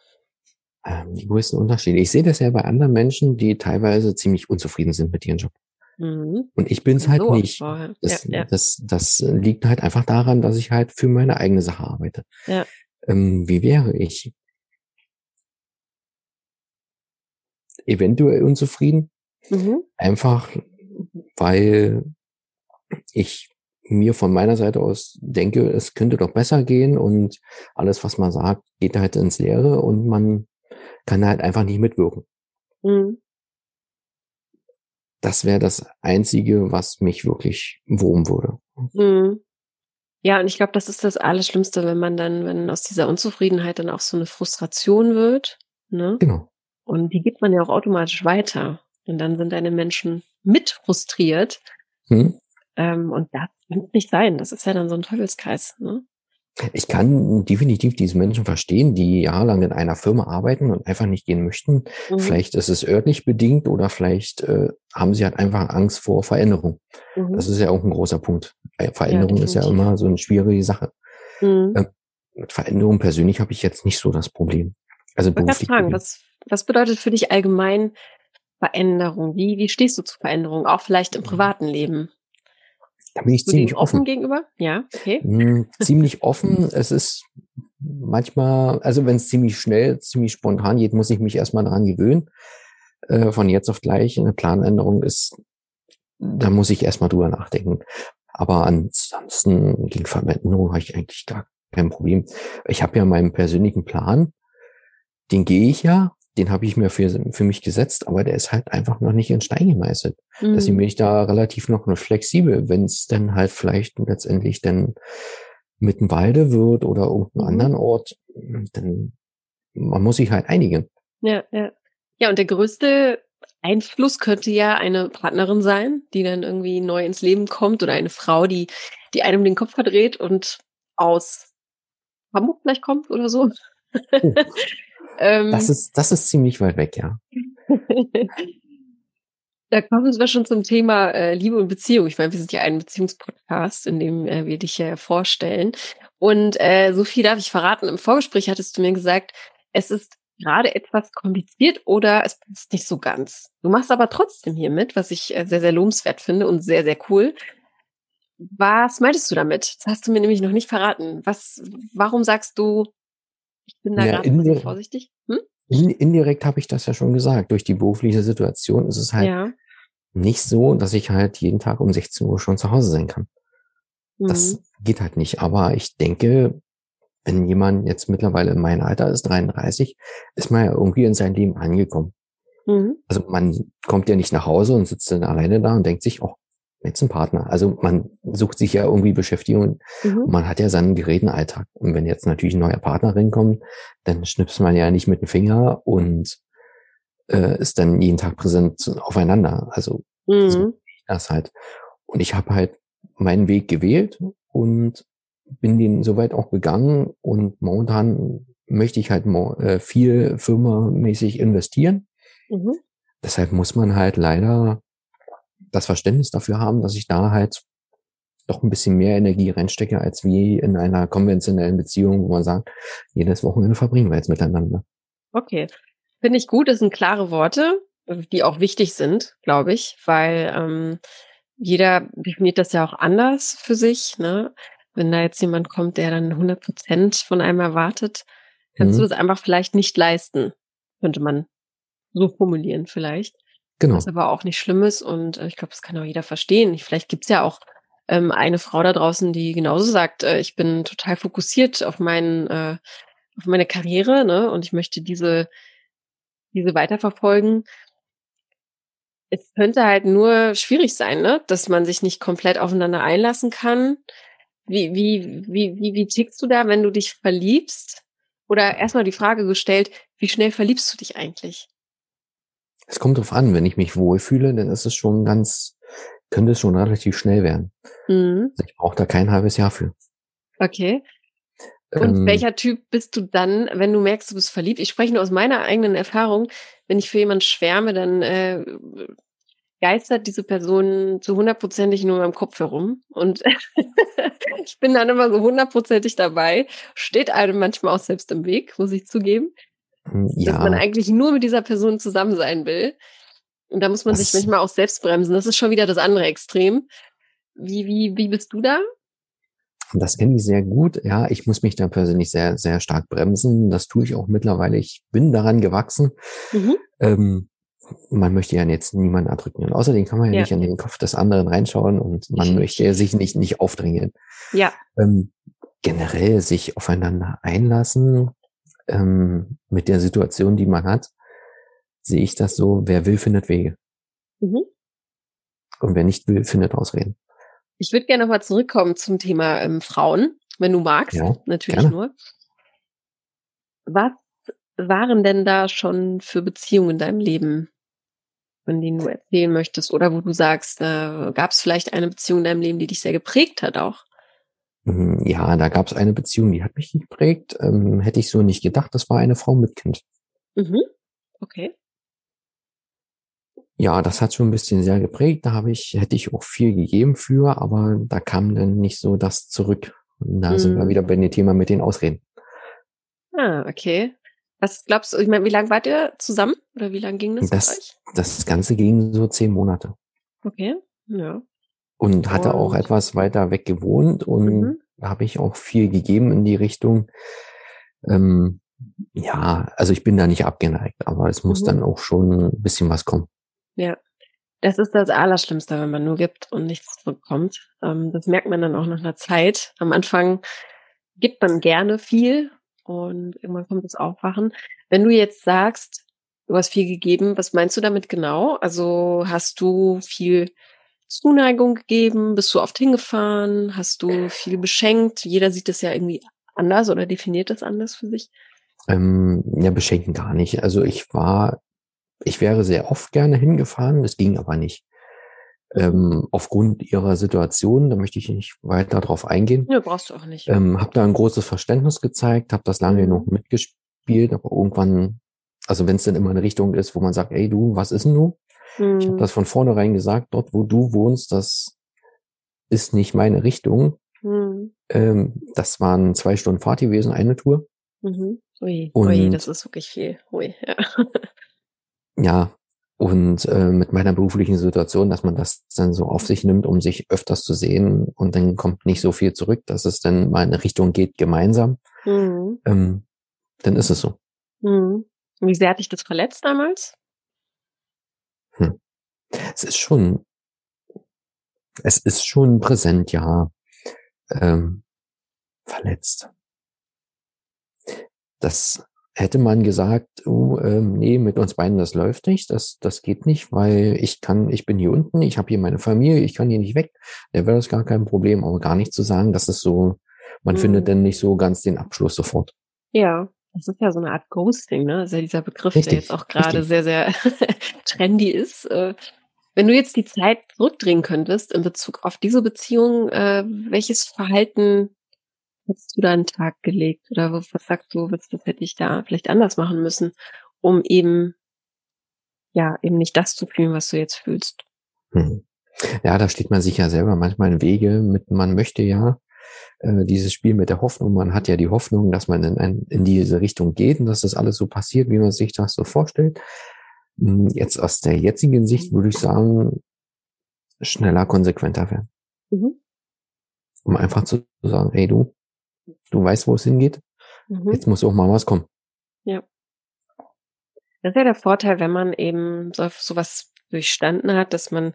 Ähm, die größten Unterschiede. Ich sehe das ja bei anderen Menschen, die teilweise ziemlich unzufrieden sind mit ihrem Job. Mhm. Und ich bin es halt so, nicht. Das, ja, ja. Das, das liegt halt einfach daran, dass ich halt für meine eigene Sache arbeite. Ja. Ähm, wie wäre ich? Eventuell unzufrieden. Mhm. Einfach, weil ich mir von meiner Seite aus denke, es könnte doch besser gehen und alles, was man sagt, geht halt ins Leere und man kann halt einfach nicht mitwirken. Mhm. Das wäre das Einzige, was mich wirklich wurmen würde. Mhm. Ja, und ich glaube, das ist das Allerschlimmste, wenn man dann, wenn aus dieser Unzufriedenheit dann auch so eine Frustration wird. Ne? Genau. Und die gibt man ja auch automatisch weiter. Und dann sind deine Menschen mit frustriert. Hm. Ähm, und das kann nicht sein. Das ist ja dann so ein Teufelskreis. Ne? Ich kann definitiv diese Menschen verstehen, die jahrelang in einer Firma arbeiten und einfach nicht gehen möchten. Mhm. Vielleicht ist es örtlich bedingt oder vielleicht äh, haben sie halt einfach Angst vor Veränderung. Mhm. Das ist ja auch ein großer Punkt. Äh, Veränderung ja, ist ja immer so eine schwierige Sache. Mhm. Äh, mit Veränderung persönlich habe ich jetzt nicht so das Problem. Also ich beruflich. Fragen, was, was bedeutet für dich allgemein Veränderung? Wie, wie stehst du zu Veränderung? Auch vielleicht im mhm. privaten Leben? Da bin ich ziemlich offen. offen gegenüber? Ja, okay. Hm, ziemlich offen. Es ist manchmal, also wenn es ziemlich schnell, ziemlich spontan geht, muss ich mich erstmal daran gewöhnen. Äh, von jetzt auf gleich eine Planänderung ist, da muss ich erstmal drüber nachdenken. Aber ansonsten gegen Veränderung habe ich eigentlich gar kein Problem. Ich habe ja meinen persönlichen Plan, den gehe ich ja den habe ich mir für, für mich gesetzt, aber der ist halt einfach noch nicht in Stein gemeißelt. Mhm. Deswegen bin ich da relativ noch flexibel, wenn es dann halt vielleicht letztendlich dann mit dem Walde wird oder irgendeinem mhm. anderen Ort, dann man muss sich halt einigen. Ja, ja. Ja, und der größte Einfluss könnte ja eine Partnerin sein, die dann irgendwie neu ins Leben kommt oder eine Frau, die, die einem den Kopf verdreht und aus Hamburg vielleicht kommt oder so. Oh. <laughs> Ähm, das ist, das ist ziemlich weit weg, ja. <laughs> da kommen wir schon zum Thema äh, Liebe und Beziehung. Ich meine, wir sind ja ein Beziehungspodcast, in dem äh, wir dich ja vorstellen. Und äh, so viel darf ich verraten. Im Vorgespräch hattest du mir gesagt, es ist gerade etwas kompliziert oder es passt nicht so ganz. Du machst aber trotzdem hier mit, was ich äh, sehr, sehr lobenswert finde und sehr, sehr cool. Was meintest du damit? Das hast du mir nämlich noch nicht verraten. Was, warum sagst du, ich bin da ja, gerade ein vorsichtig. Hm? Indirekt habe ich das ja schon gesagt. Durch die berufliche Situation ist es halt ja. nicht so, dass ich halt jeden Tag um 16 Uhr schon zu Hause sein kann. Mhm. Das geht halt nicht. Aber ich denke, wenn jemand jetzt mittlerweile in meinem Alter ist, 33, ist man ja irgendwie in sein Leben angekommen. Mhm. Also man kommt ja nicht nach Hause und sitzt dann alleine da und denkt sich, oh, jetzt ein Partner. Also man sucht sich ja irgendwie Beschäftigung mhm. und man hat ja seinen geräten Alltag. Und wenn jetzt natürlich ein neuer Partner reinkommt, dann schnipst man ja nicht mit dem Finger und äh, ist dann jeden Tag präsent aufeinander. Also mhm. so das halt. Und ich habe halt meinen Weg gewählt und bin den soweit auch gegangen und momentan möchte ich halt äh, viel firmamäßig investieren. Mhm. Deshalb muss man halt leider das Verständnis dafür haben, dass ich da halt doch ein bisschen mehr Energie reinstecke, als wie in einer konventionellen Beziehung, wo man sagt, jedes Wochenende verbringen wir jetzt miteinander. Okay. Finde ich gut, das sind klare Worte, die auch wichtig sind, glaube ich, weil ähm, jeder definiert das ja auch anders für sich. Ne? Wenn da jetzt jemand kommt, der dann 100 Prozent von einem erwartet, kannst mhm. du das einfach vielleicht nicht leisten, könnte man so formulieren vielleicht. Genau. Was aber auch nicht schlimm ist und äh, ich glaube, das kann auch jeder verstehen. Vielleicht gibt's ja auch ähm, eine Frau da draußen, die genauso sagt, äh, ich bin total fokussiert auf meinen, äh, auf meine Karriere, ne? Und ich möchte diese, diese weiterverfolgen. Es könnte halt nur schwierig sein, ne? Dass man sich nicht komplett aufeinander einlassen kann. Wie, wie, wie, wie, wie tickst du da, wenn du dich verliebst? Oder erstmal die Frage gestellt, wie schnell verliebst du dich eigentlich? Es kommt drauf an, wenn ich mich wohlfühle, dann ist es schon ganz, könnte es schon relativ schnell werden. Mhm. Also ich brauche da kein halbes Jahr für. Okay. Und ähm, welcher Typ bist du dann, wenn du merkst, du bist verliebt? Ich spreche nur aus meiner eigenen Erfahrung. Wenn ich für jemanden schwärme, dann äh, geistert diese Person zu hundertprozentig nur in meinem Kopf herum. Und <laughs> ich bin dann immer so hundertprozentig dabei. Steht einem manchmal auch selbst im Weg, muss ich zugeben. Ja. Dass man eigentlich nur mit dieser Person zusammen sein will. Und da muss man das sich manchmal auch selbst bremsen. Das ist schon wieder das andere Extrem. Wie, wie, wie bist du da? Das kenne ich sehr gut. Ja, ich muss mich da persönlich sehr, sehr stark bremsen. Das tue ich auch mittlerweile. Ich bin daran gewachsen. Mhm. Ähm, man möchte ja jetzt niemanden erdrücken. Und außerdem kann man ja, ja, nicht an den Kopf des anderen reinschauen und man möchte sich nicht, nicht aufdrängen. Ja. Ähm, generell sich aufeinander einlassen, ähm, mit der Situation, die man hat, sehe ich das so, wer will, findet Wege. Mhm. Und wer nicht will, findet Ausreden. Ich würde gerne nochmal zurückkommen zum Thema ähm, Frauen, wenn du magst, ja, natürlich gerne. nur. Was waren denn da schon für Beziehungen in deinem Leben, von denen du erzählen möchtest? Oder wo du sagst, äh, gab es vielleicht eine Beziehung in deinem Leben, die dich sehr geprägt hat auch? Mhm, ja, da gab es eine Beziehung, die hat mich geprägt. Ähm, hätte ich so nicht gedacht. Das war eine Frau mit Kind. Mhm. Okay. Ja, das hat schon ein bisschen sehr geprägt. Da habe ich, hätte ich auch viel gegeben für, aber da kam dann nicht so das zurück. Und da mhm. sind wir mhm. wieder bei dem Thema mit den Ausreden. Ah, okay. Was glaubst du, ich meine, wie lange wart ihr zusammen? Oder wie lange ging das, das? Das Ganze ging so zehn Monate. Okay, ja. Und hatte und. auch etwas weiter weg gewohnt und mhm. habe ich auch viel gegeben in die Richtung. Ähm, ja, also ich bin da nicht abgeneigt, aber es muss mhm. dann auch schon ein bisschen was kommen. Ja, das ist das Allerschlimmste, wenn man nur gibt und nichts bekommt. Ähm, das merkt man dann auch nach einer Zeit. Am Anfang gibt man gerne viel und irgendwann kommt das Aufwachen. Wenn du jetzt sagst, du hast viel gegeben, was meinst du damit genau? Also hast du viel Zuneigung gegeben? Bist du oft hingefahren? Hast du viel beschenkt? Jeder sieht das ja irgendwie anders oder definiert das anders für sich? Ähm, ja, beschenken gar nicht. Also ich war, ich wäre sehr oft gerne hingefahren, das ging aber nicht. Ähm, aufgrund ihrer Situation, da möchte ich nicht weiter drauf eingehen. Ja, brauchst du auch nicht. Ähm, habe da ein großes Verständnis gezeigt, habe das lange genug mhm. mitgespielt, aber irgendwann, also wenn es dann immer eine Richtung ist, wo man sagt, ey du, was ist denn du? Mhm. Ich habe das von vornherein gesagt, dort wo du wohnst, das ist nicht meine Richtung. Mhm. Ähm, das waren zwei Stunden Fahrt gewesen, eine Tour. Mhm. Ui, und, ui, das ist wirklich viel. Ui, ja. ja, und äh, mit meiner beruflichen Situation, dass man das dann so auf sich nimmt, um sich öfters zu sehen und dann kommt nicht so viel zurück, dass es dann mal in eine Richtung geht gemeinsam, mhm. ähm, dann ist es so. Mhm. Wie sehr hat dich das verletzt damals? Hm. Es ist schon, es ist schon präsent, ja. Ähm, verletzt. Das hätte man gesagt, oh, ähm, nee, mit uns beiden das läuft nicht, das, das geht nicht, weil ich kann, ich bin hier unten, ich habe hier meine Familie, ich kann hier nicht weg, da wäre das gar kein Problem, aber gar nicht zu sagen, dass es so, man mhm. findet dann nicht so ganz den Abschluss sofort. Ja, das ist ja so eine Art Ghosting, ne? Das ist ja dieser Begriff, richtig, der jetzt auch gerade sehr, sehr <laughs> trendy ist. Äh, wenn du jetzt die Zeit zurückdrehen könntest in Bezug auf diese Beziehung, äh, welches Verhalten hättest du da einen Tag gelegt? Oder was, sagst du, was, was hätte ich da vielleicht anders machen müssen, um eben, ja, eben nicht das zu fühlen, was du jetzt fühlst? Hm. Ja, da steht man sich ja selber manchmal in Wege mit, man möchte ja äh, dieses Spiel mit der Hoffnung, man hat ja die Hoffnung, dass man in, ein, in diese Richtung geht und dass das alles so passiert, wie man sich das so vorstellt. Hm, jetzt aus der jetzigen Sicht würde ich sagen, schneller, konsequenter werden. Mhm. Um einfach zu sagen, hey du, Du weißt, wo es hingeht. Mhm. Jetzt muss auch mal was kommen. Ja. Das ist ja der Vorteil, wenn man eben so, sowas durchstanden hat, dass man,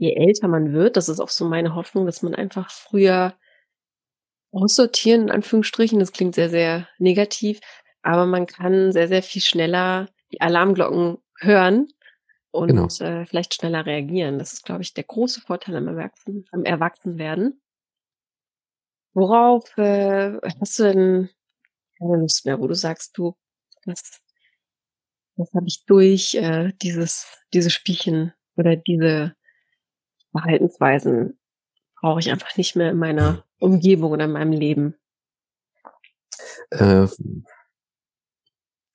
je älter man wird, das ist auch so meine Hoffnung, dass man einfach früher aussortieren, in Anführungsstrichen, das klingt sehr, sehr negativ, aber man kann sehr, sehr viel schneller die Alarmglocken hören und genau. äh, vielleicht schneller reagieren. Das ist, glaube ich, der große Vorteil am Erwachsen, am Erwachsenwerden. Worauf äh, hast du denn keine Lust mehr, wo du sagst, du, das, das habe ich durch, äh, dieses, diese Spielchen oder diese Verhaltensweisen brauche ich einfach nicht mehr in meiner Umgebung oder in meinem Leben. Äh,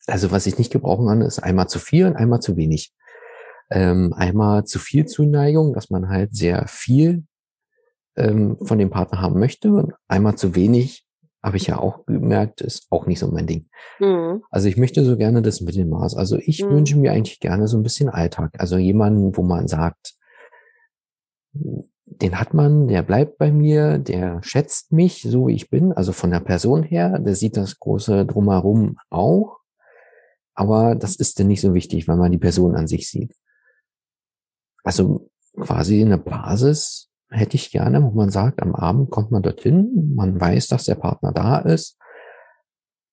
also was ich nicht gebrauchen kann, ist einmal zu viel und einmal zu wenig. Ähm, einmal zu viel Zuneigung, dass man halt sehr viel ähm, von dem Partner haben möchte. Und einmal zu wenig, habe ich ja auch gemerkt, ist auch nicht so mein Ding. Mhm. Also ich möchte so gerne das Mittelmaß. Also ich mhm. wünsche mir eigentlich gerne so ein bisschen Alltag. Also jemanden, wo man sagt, den hat man, der bleibt bei mir, der schätzt mich, so wie ich bin, also von der Person her, der sieht das große Drumherum auch. Aber das ist dann nicht so wichtig, weil man die Person an sich sieht. Also quasi eine Basis, hätte ich gerne, wo man sagt, am Abend kommt man dorthin, man weiß, dass der Partner da ist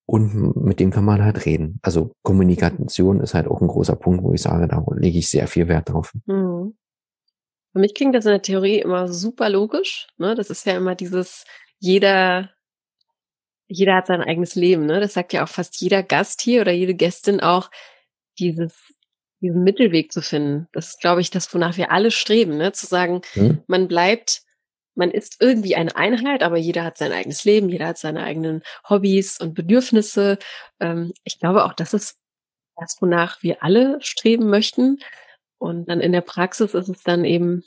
und mit dem kann man halt reden. Also Kommunikation ist halt auch ein großer Punkt, wo ich sage, da lege ich sehr viel Wert drauf. Mhm. Für mich klingt das in der Theorie immer super logisch. Ne? Das ist ja immer dieses, jeder, jeder hat sein eigenes Leben. Ne? Das sagt ja auch fast jeder Gast hier oder jede Gästin auch, dieses diesen Mittelweg zu finden. Das ist, glaube ich, das, wonach wir alle streben, ne? zu sagen, hm. man bleibt, man ist irgendwie eine Einheit, aber jeder hat sein eigenes Leben, jeder hat seine eigenen Hobbys und Bedürfnisse. Ähm, ich glaube auch, das ist das, wonach wir alle streben möchten. Und dann in der Praxis ist es dann eben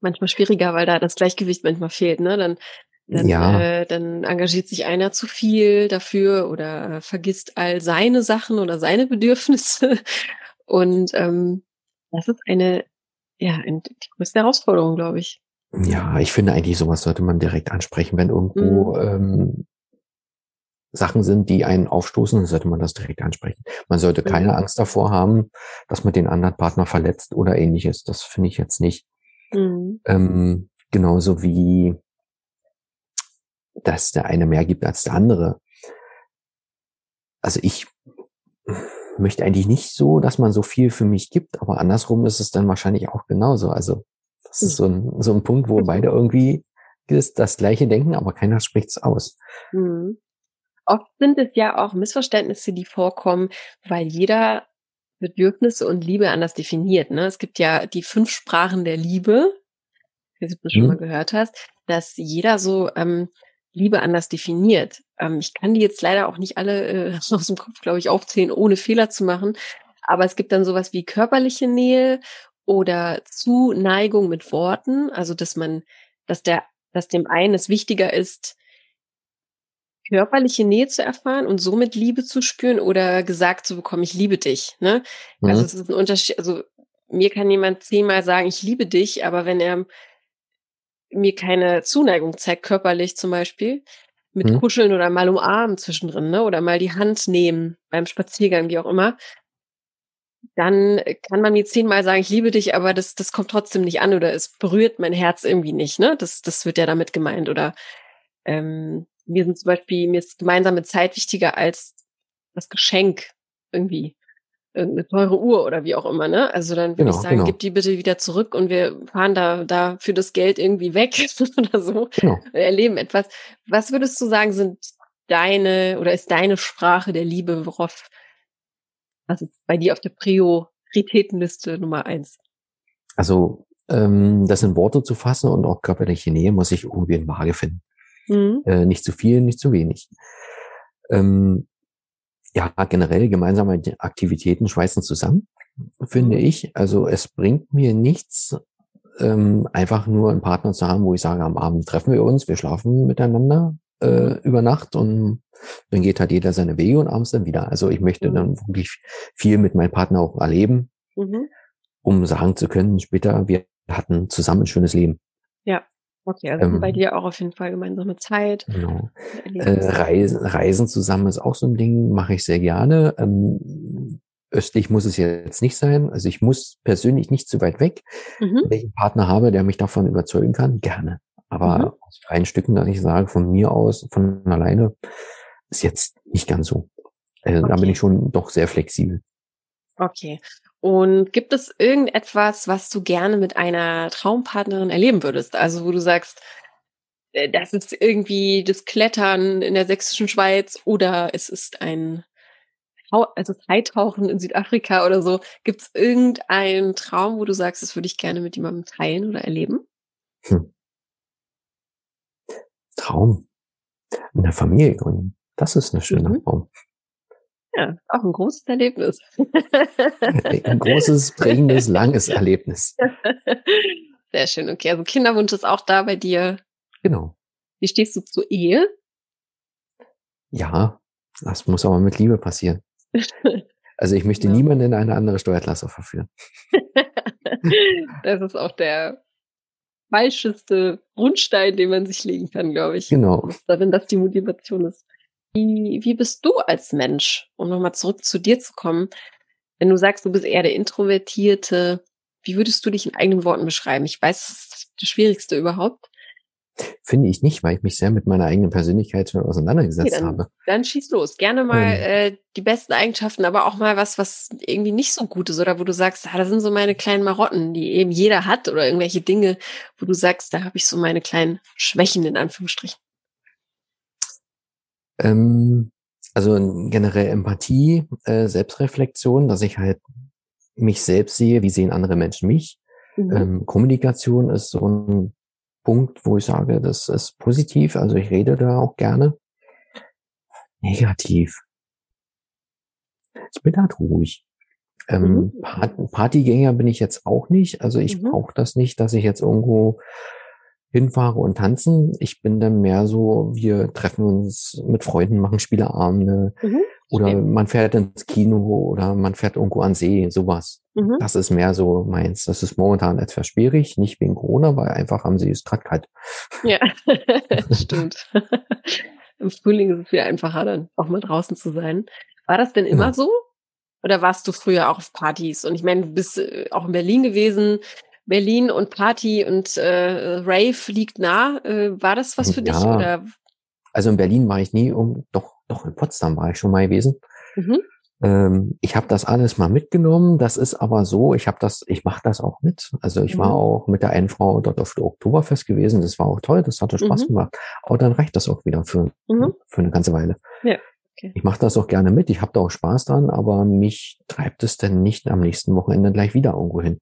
manchmal schwieriger, weil da das Gleichgewicht manchmal fehlt. Ne? Dann dann, ja. äh, dann engagiert sich einer zu viel dafür oder äh, vergisst all seine Sachen oder seine Bedürfnisse <laughs> und ähm, das ist eine, ja, eine, die größte Herausforderung, glaube ich. Ja, ich finde eigentlich, sowas sollte man direkt ansprechen. Wenn irgendwo mhm. ähm, Sachen sind, die einen aufstoßen, dann sollte man das direkt ansprechen. Man sollte mhm. keine Angst davor haben, dass man den anderen Partner verletzt oder ähnliches. Das finde ich jetzt nicht. Mhm. Ähm, genauso wie, dass der eine mehr gibt als der andere. Also ich möchte eigentlich nicht so, dass man so viel für mich gibt, aber andersrum ist es dann wahrscheinlich auch genauso. Also das ist so ein, so ein Punkt, wo beide irgendwie das, das Gleiche denken, aber keiner spricht es aus. Mhm. Oft sind es ja auch Missverständnisse, die vorkommen, weil jeder Bedürfnisse und Liebe anders definiert. Ne? Es gibt ja die fünf Sprachen der Liebe, wie du schon mhm. mal gehört hast, dass jeder so ähm, Liebe anders definiert. Ähm, ich kann die jetzt leider auch nicht alle äh, <laughs> aus dem Kopf, glaube ich, aufzählen, ohne Fehler zu machen. Aber es gibt dann sowas wie körperliche Nähe oder Zuneigung mit Worten, also dass man, dass der, dass dem einen es wichtiger ist, körperliche Nähe zu erfahren und somit Liebe zu spüren oder gesagt zu bekommen, ich liebe dich. Ne? Also mhm. Also es ist ein Unterschied. Also mir kann jemand zehnmal sagen, ich liebe dich, aber wenn er mir keine Zuneigung zeigt, körperlich zum Beispiel, mit hm. Kuscheln oder mal umarmen zwischendrin, ne? Oder mal die Hand nehmen beim Spaziergang, wie auch immer, dann kann man mir zehnmal sagen, ich liebe dich, aber das, das kommt trotzdem nicht an oder es berührt mein Herz irgendwie nicht, ne? Das, das wird ja damit gemeint. Oder ähm, mir sind zum Beispiel, mir ist gemeinsame Zeit wichtiger als das Geschenk irgendwie irgendeine teure Uhr oder wie auch immer, ne? Also dann würde genau, ich sagen, genau. gib die bitte wieder zurück und wir fahren da, da für das Geld irgendwie weg <laughs> oder so. Genau. Erleben etwas. Was würdest du sagen, sind deine oder ist deine Sprache der Liebe, worauf, was ist bei dir auf der Prioritätenliste Nummer eins? Also, ähm, das in Worte zu fassen und auch körperliche Nähe muss ich irgendwie in Waage finden. Mhm. Äh, nicht zu viel, nicht zu wenig. Ähm, ja, generell gemeinsame Aktivitäten schweißen zusammen, finde mhm. ich. Also es bringt mir nichts, ähm, einfach nur einen Partner zu haben, wo ich sage, am Abend treffen wir uns, wir schlafen miteinander äh, über Nacht und dann geht halt jeder seine Wege und abends dann wieder. Also ich möchte mhm. dann wirklich viel mit meinem Partner auch erleben, mhm. um sagen zu können, später, wir hatten zusammen ein schönes Leben. Ja. Okay, also ähm, bei dir auch auf jeden Fall gemeinsame Zeit. Genau. Äh, Reisen, Reisen zusammen ist auch so ein Ding, mache ich sehr gerne. Ähm, östlich muss es jetzt nicht sein. Also ich muss persönlich nicht zu weit weg. Mhm. Wenn ich einen Partner habe, der mich davon überzeugen kann, gerne. Aber mhm. aus freien Stücken, dass ich sage, von mir aus, von alleine, ist jetzt nicht ganz so. Also okay. da bin ich schon doch sehr flexibel. Okay. Und gibt es irgendetwas, was du gerne mit einer Traumpartnerin erleben würdest? Also wo du sagst, äh, das ist irgendwie das Klettern in der sächsischen Schweiz oder es ist ein also Freitauchen in Südafrika oder so. Gibt es irgendeinen Traum, wo du sagst, das würde ich gerne mit jemandem teilen oder erleben? Hm. Traum. In der Familie gründen. Das ist eine schöne mhm. Traum. Ja, auch ein großes Erlebnis. ein großes, prägendes, langes Erlebnis. <laughs> Sehr schön. Okay, also Kinderwunsch ist auch da bei dir. Genau. Wie stehst du zur Ehe? Ja, das muss aber mit Liebe passieren. <laughs> Also ich möchte ja. niemanden in eine andere Steuerklasse verführen. <laughs> das ist auch der falscheste Grundstein, den man sich legen kann, glaube ich. Genau. Wenn das die Motivation ist. Wie, wie bist du als Mensch, um nochmal zurück zu dir zu kommen? Wenn du sagst, du bist eher der Introvertierte, wie würdest du dich in eigenen Worten beschreiben? Ich weiß, das ist das Schwierigste überhaupt. Finde ich nicht, weil ich mich sehr mit meiner eigenen Persönlichkeit schon auseinandergesetzt okay, dann, habe. Dann schieß los. Gerne mal ähm, äh, die besten Eigenschaften, aber auch mal was, was irgendwie nicht so gut ist oder wo du sagst, ah, das sind so meine kleinen Marotten, die eben jeder hat oder irgendwelche Dinge, wo du sagst, da habe ich so meine kleinen Schwächen in Anführungsstrichen. Ähm, also generell Empathie, äh, Selbstreflexion, dass ich halt mich selbst sehe, wie sehen andere Menschen mich. Mhm. Ähm, Kommunikation ist so ein Punkt, wo ich sage, das ist positiv, also ich rede da auch gerne. Negativ. Ich bin halt ruhig. Ähm, mhm. Partygänger bin ich jetzt auch nicht. Also ich mhm. brauche das nicht, dass ich jetzt irgendwo hinfahre und tanzen. Ich bin dann mehr so, wir treffen uns mit Freunden, machen Spieleabende mhm, oder stimmt. man fährt ins Kino oder man fährt irgendwo an See, sowas. Mhm. Das ist mehr so meins. Das ist momentan etwas schwierig, nicht wegen Corona, weil einfach am See ist gerade kalt. Ja, <laughs> <laughs> stimmt. <laughs> Im Frühling ist es viel einfacher, dann auch mal draußen zu sein. War das denn immer ja. so? Oder warst du früher auch auf Partys? Und ich meine, du bist äh, auch in Berlin gewesen. Berlin und Party und äh, Rave liegt nah. Äh, war das was für ja. dich? Oder? Also in Berlin war ich nie, um, doch, doch in Potsdam war ich schon mal gewesen. Mhm. Ähm, ich habe das alles mal mitgenommen. Das ist aber so, ich habe das, ich mache das auch mit. Also ich mhm. war auch mit der einen Frau dort auf der Oktoberfest gewesen. Das war auch toll, das hatte Spaß mhm. gemacht. Aber dann reicht das auch wieder für, mhm. für eine ganze Weile. Ja. Okay. Ich mache das auch gerne mit, ich habe da auch Spaß dran, aber mich treibt es dann nicht am nächsten Wochenende gleich wieder irgendwo hin.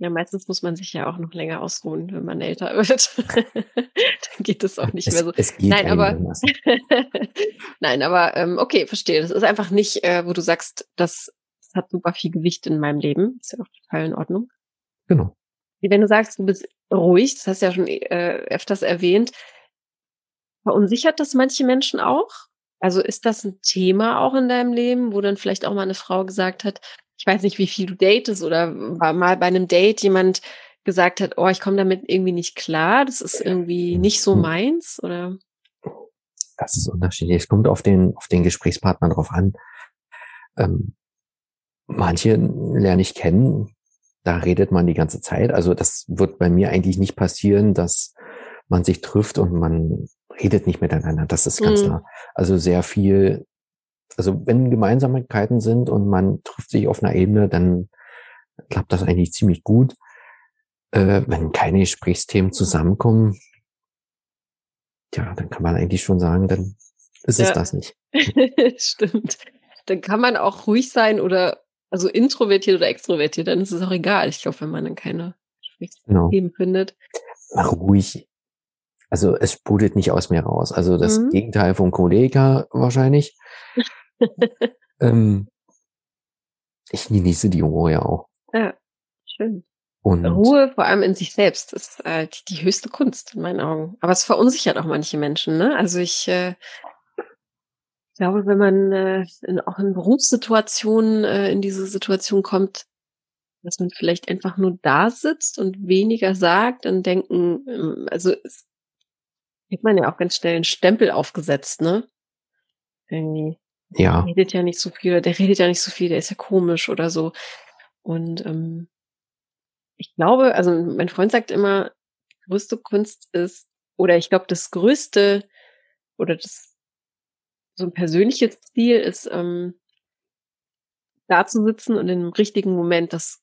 Ja, meistens muss man sich ja auch noch länger ausruhen, wenn man älter <laughs> wird. Dann geht es auch nicht es, mehr so. Nein, aber <laughs> nein, aber ähm, okay, verstehe. Das ist einfach nicht, äh, wo du sagst, das, das hat super viel Gewicht in meinem Leben. Ist ja auch total in Ordnung. Genau. Wenn du sagst, du bist ruhig, das hast du ja schon äh, öfters erwähnt. Verunsichert das manche Menschen auch? Also ist das ein Thema auch in deinem Leben, wo dann vielleicht auch mal eine Frau gesagt hat, ich weiß nicht, wie viel du datest oder war mal bei einem Date jemand gesagt hat, oh, ich komme damit irgendwie nicht klar, das ist irgendwie nicht so meins oder? Das ist unterschiedlich. Es kommt auf den, auf den Gesprächspartner drauf an. Ähm, manche lerne ich kennen, da redet man die ganze Zeit. Also das wird bei mir eigentlich nicht passieren, dass man sich trifft und man redet nicht miteinander. Das ist ganz mhm. klar. Also sehr viel Also wenn Gemeinsamkeiten sind und man trifft sich auf einer Ebene, dann klappt das eigentlich ziemlich gut. Äh, wenn keine Gesprächsthemen zusammenkommen, ja, dann kann man eigentlich schon sagen, dann ist ja. es das nicht. <laughs> Stimmt. Dann kann man auch ruhig sein oder also introvertiert oder extrovertiert, dann ist es auch egal. Ich glaube, wenn man dann keine Gesprächsthemen genau. findet. Ruhig. Also es sprudelt nicht aus mir raus. Also das mhm. Gegenteil vom Kollege wahrscheinlich. <laughs> <laughs> ähm, ich genieße die Ruhe ja auch. Ja, schön. Und Ruhe vor allem in sich selbst ist äh, die, die, höchste Kunst in meinen Augen. Aber es verunsichert auch manche Menschen. Ne? Also ich äh, glaube, wenn man äh, in, auch in Berufssituationen äh, in diese Situation kommt, dass man vielleicht einfach nur da sitzt und weniger sagt, dann denken, ähm, also es hat man ja auch ganz schnell einen Stempel aufgesetzt, ne? Irgendwie. Ja. Der redet ja nicht so viel, der redet ja nicht so viel, der ist ja komisch oder so. Und ähm, ich glaube, also mein Freund sagt immer, größte Kunst ist, oder ich glaube, das größte oder das so ein persönliches Ziel ist, ähm, da zu sitzen und im richtigen Moment das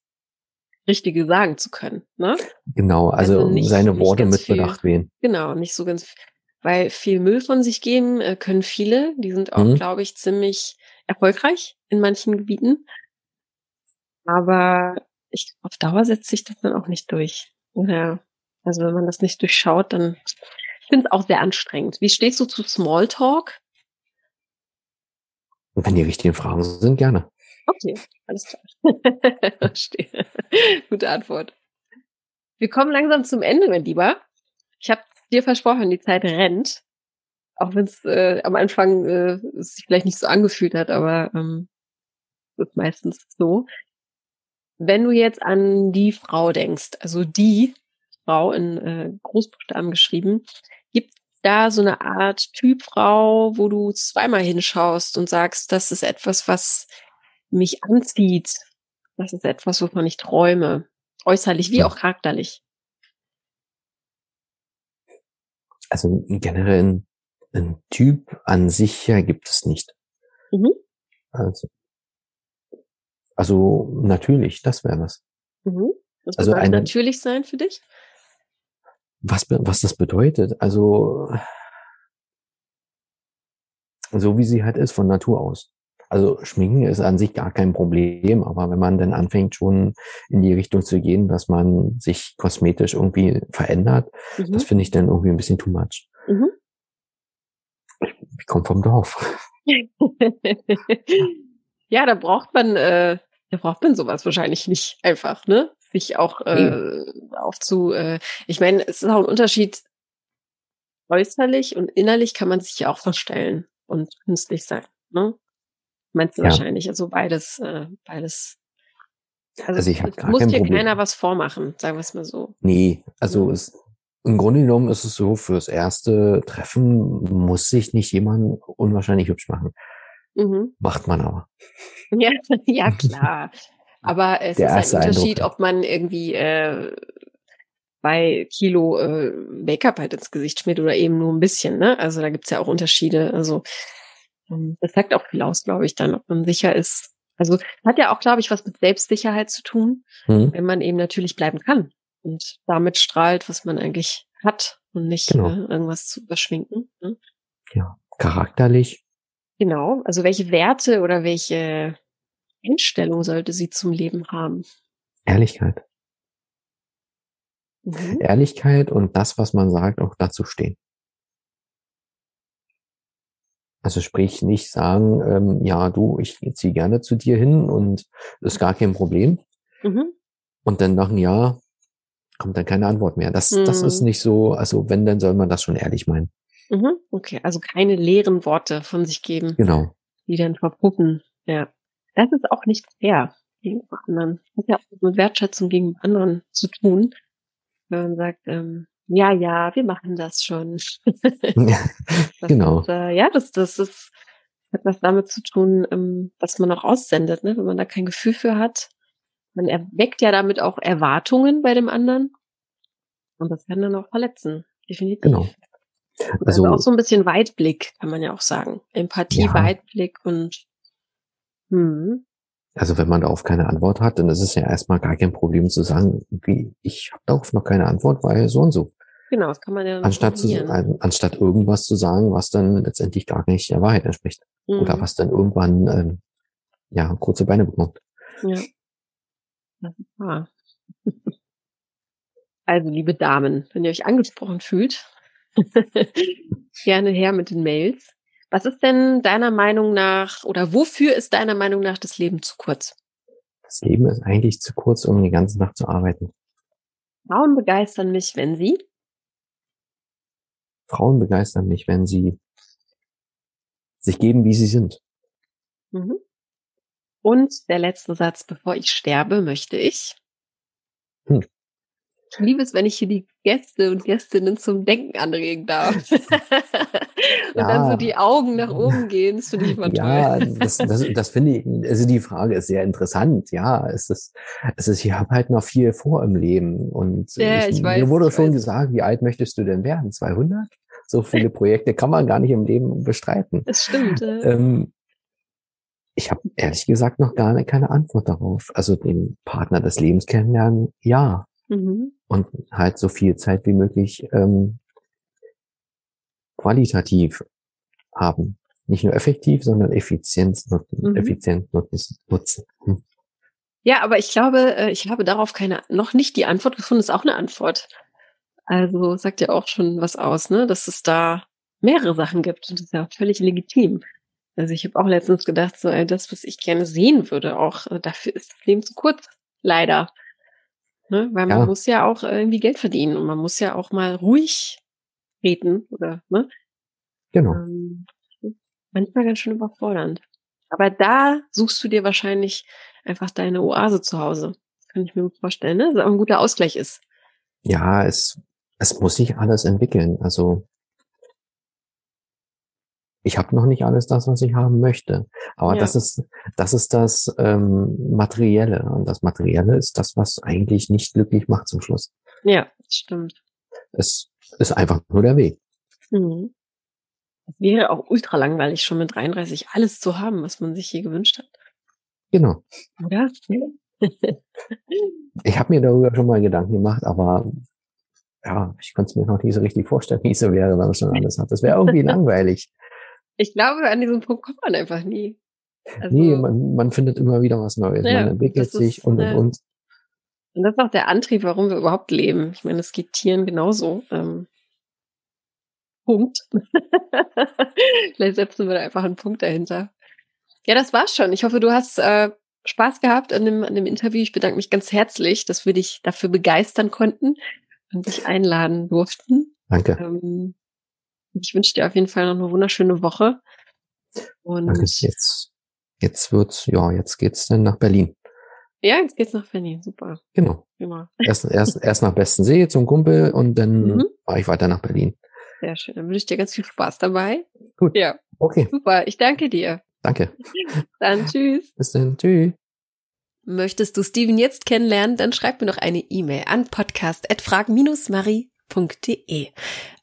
Richtige sagen zu können. Ne? Genau, also, also nicht, seine Worte mit viel, Bedacht wählen. Genau, nicht so ganz, weil viel Müll von sich geben äh, können viele. Die sind auch, mhm. glaube ich, ziemlich erfolgreich in manchen Gebieten. Aber ich, auf Dauer setzt sich das dann auch nicht durch. Ja. Also wenn man das nicht durchschaut, dann ich finde es auch sehr anstrengend. Wie stehst du zu Smalltalk? Wenn die richtigen Fragen sind, gerne. Okay, alles klar. <laughs> Verstehe. Gute Antwort. Wir kommen langsam zum Ende, mein Lieber. Ich habe dir versprochen, die Zeit rennt. Auch wenn es äh, am Anfang äh, sich vielleicht nicht so angefühlt hat, aber ähm, ist meistens so. Wenn du jetzt an die Frau denkst, also die Frau in äh, Großbuchstaben geschrieben, gibt da so eine Art Typfrau, wo du zweimal hinschaust und sagst, das ist etwas, was mich anzieht. Das ist etwas, wovon ich träume. Äußerlich wie auch charakterlich. Also generell ein, ein Typ an sich ja gibt es nicht. Mhm. Also, also natürlich, das wäre was. Mhm. Was also ein, natürlich sein für dich? Was, was das bedeutet? Also so wie sie halt ist von Natur aus. Also Schminken ist an sich gar kein Problem, aber wenn man dann anfängt schon in die Richtung zu gehen, dass man sich kosmetisch irgendwie verändert, mhm. das finde ich dann irgendwie ein bisschen too much. Mhm. Ich komme vom Dorf. <laughs> ja, da braucht man, äh, da braucht man sowas wahrscheinlich nicht einfach, ne? Sich auch äh, aufzu. Äh, ich meine, es ist auch ein Unterschied. Äußerlich und innerlich kann man sich ja auch verstellen und künstlich sein. Ne? Meinst du ja. wahrscheinlich? Also beides, äh, beides. Also, also ich habe gar muss kein dir Problem. keiner was vormachen, sagen wir es mal so. Nee, also ja. es, im Grunde genommen ist es so, fürs erste Treffen muss sich nicht jemand unwahrscheinlich hübsch machen. Mhm. Macht man aber. <laughs> Ja, ja klar. Aber es Der ist ein Unterschied, Eindruck, ob man irgendwie äh, zwei Kilo äh, Make-up halt ins Gesicht schmiert oder eben nur ein bisschen. Ne? Also da gibt's ja auch Unterschiede. Also das sagt auch viel aus, glaube ich, dann, ob man sicher ist. Also hat ja auch, glaube ich, was mit Selbstsicherheit zu tun, mhm. wenn man eben natürlich bleiben kann und damit strahlt, was man eigentlich hat und nicht genau. äh, irgendwas zu überschminken. Ne? Ja, charakterlich. Genau, also welche Werte oder welche Einstellung sollte sie zum Leben haben? Ehrlichkeit. Mhm. Ehrlichkeit und das, was man sagt, auch dazu stehen. Also sprich nicht sagen, ähm, ja, du, ich ziehe gerne zu dir hin und das ist gar kein Problem. Mhm. Und dann nach einem Jahr kommt dann keine Antwort mehr. Das, mhm. das ist mhm. nicht so, also wenn, dann soll man das schon ehrlich meinen. Mhm. Okay, also keine leeren Worte von sich geben. Genau. Die dann verpuppen. Ja. Das ist auch nicht fair gegenüber anderen. Das hat ja auch mit Wertschätzung gegenüber anderen zu tun. Wenn man sagt, ähm, ja, ja, wir machen das schon. <laughs> ja, <laughs> genau. Ist, äh, ja, das, das ist, hat was damit zu tun, ähm, was man auch aussendet, ne? wenn man da kein Gefühl für hat. Man erweckt ja damit auch Erwartungen bei dem anderen. Und das kann dann auch verletzen. Definitiv. Genau. Also, also, auch so ein bisschen Weitblick, kann man ja auch sagen. Empathie, ja. Weitblick und hm. Also wenn man darauf keine Antwort hat, dann ist es ja erstmal gar kein Problem zu sagen, wie ich habe darauf noch keine Antwort, weil so und so. Genau, das kann man ja. Anstatt, zu, anstatt irgendwas zu sagen, was dann letztendlich gar nicht der Wahrheit entspricht. Mhm. Oder was dann irgendwann ähm, ja kurze Beine bekommt. Ja. Wahr. <laughs> Also, liebe Damen, wenn ihr euch angesprochen fühlt, <laughs> gerne her mit den Mails. Was ist denn deiner Meinung nach oder wofür ist deiner Meinung nach das Leben zu kurz? Das Leben ist eigentlich zu kurz, um die ganze Nacht zu arbeiten. Frauen begeistern mich, wenn sie? Frauen begeistern mich, wenn sie sich geben, wie sie sind. Mhm. Und der letzte Satz, bevor ich sterbe, möchte ich. Hm. Ich liebe es, wenn ich hier die Gäste und Gästinnen zum Denken anregen darf. <laughs> und ja. dann so die Augen nach oben gehen. Das finde ich immer ja, toll. das, das, das finde ich, also die Frage ist sehr interessant. Ja, es ist, es ist, ich habe halt noch viel vor im Leben. Und ja, ich, ich weiß, mir wurde schon weiß. gesagt, wie alt möchtest du denn werden? 200? So viele Projekte kann man gar nicht im Leben bestreiten. Das stimmt. Ja. Ähm, ich habe ehrlich gesagt noch gar keine Antwort darauf. Also den Partner des Lebens kennenlernen, ja. Mhm. Und halt so viel Zeit wie möglich ähm, qualitativ haben. Nicht nur effektiv, sondern effizient, mhm. effizient nutzen. Hm. Ja, aber ich glaube, äh, ich habe darauf keine, noch nicht die Antwort gefunden, ist auch eine Antwort. Also sagt ja auch schon was aus, ne? Dass es da mehrere Sachen gibt. Und das ist ja auch völlig legitim. Also ich habe auch letztens gedacht, so das, was ich gerne sehen würde, auch äh, dafür ist das Leben zu kurz. Leider. Ne? Weil man ja. muss ja auch irgendwie Geld verdienen und man muss ja auch mal ruhig reden oder ne? Genau. Ähm, manchmal ganz schön überfordernd. Aber da suchst du dir wahrscheinlich einfach deine Oase zu Hause. Kann ich mir gut vorstellen, ne? Dass auch ein guter Ausgleich ist. Ja, es, es muss sich alles entwickeln. Also ich habe noch nicht alles das, was ich haben möchte. Aber ja. das ist das ist das ähm, Materielle und das Materielle ist das, was eigentlich nicht glücklich macht zum Schluss. Ja, stimmt. Es ist einfach nur der Weg. Mhm. Es wäre auch ultra langweilig, schon mit 33 alles zu haben, was man sich je gewünscht hat. Genau. Oder? <laughs> ich habe mir darüber schon mal Gedanken gemacht, aber ja, ich konnte es mir noch nicht so richtig vorstellen, wie es so wäre, wenn man schon alles hat. Das wäre irgendwie <laughs> langweilig. Ich glaube, an diesem Punkt kommt man einfach nie. Also, nee, man, man findet immer wieder was Neues. Ja, man entwickelt sich ist, und, und, und. Und das ist auch der Antrieb, warum wir überhaupt leben. Ich meine, es geht Tieren genauso. Ähm, Punkt. <laughs> Vielleicht setzen wir da einfach einen Punkt dahinter. Ja, das war's schon. Ich hoffe, du hast äh, Spaß gehabt an dem, an dem Interview. Ich bedanke mich ganz herzlich, dass wir dich dafür begeistern konnten und dich einladen durften. Danke. Ähm, ich wünsche dir auf jeden Fall noch eine wunderschöne Woche. Und Danke. Jetzt, jetzt wird's, ja, jetzt geht's dann nach Berlin. Ja, jetzt geht's nach Berlin. Super. Genau. Immer. Erst, erst, erst nach Bestensee zum Kumpel und dann mhm. fahre ich weiter nach Berlin. Sehr schön. Dann wünsche ich dir ganz viel Spaß dabei. Gut. Ja. Okay. Super. Ich danke dir. Danke. <laughs> Dann tschüss. Bis dann. Tschüss. Möchtest du Steven jetzt kennenlernen, dann schreib mir noch eine E-Mail an podcast.frag-marie www.podcast.de.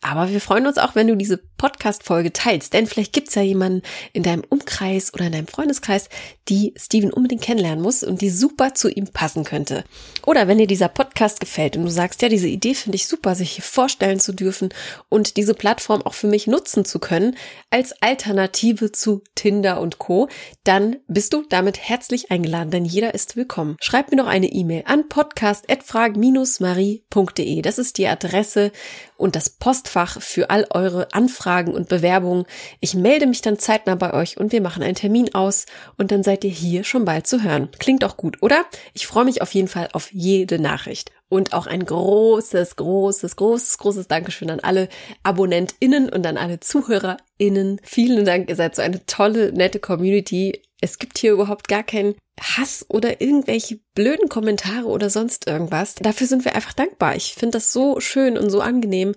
Aber wir freuen uns auch, wenn du diese Podcast-Folge teilst, denn vielleicht gibt's ja jemanden in deinem Umkreis oder in deinem Freundeskreis, die Steven unbedingt kennenlernen muss und die super zu ihm passen könnte. Oder wenn dir dieser Podcast gefällt und du sagst, ja, diese Idee finde ich super, sich hier vorstellen zu dürfen und diese Plattform auch für mich nutzen zu können, als Alternative zu Tinder und Co., dann bist du damit herzlich eingeladen, denn jeder ist willkommen. Schreib mir noch eine E-Mail an podcast.frag-marie.de. Das ist die Adresse und das Postfach für all eure Anfragen und Bewerbungen. Ich melde mich dann zeitnah bei euch und wir machen einen Termin aus und dann seid ihr hier schon bald zu hören. Klingt auch gut, oder? Ich freue mich auf jeden Fall auf jede Nachricht. Und auch ein großes, großes, großes, großes Dankeschön an alle AbonnentInnen und an alle ZuhörerInnen. Vielen Dank, ihr seid so eine tolle, nette Community. Es gibt hier überhaupt gar kein Hass oder irgendwelche blöden Kommentare oder sonst irgendwas. Dafür sind wir einfach dankbar. Ich finde das so schön und so angenehm.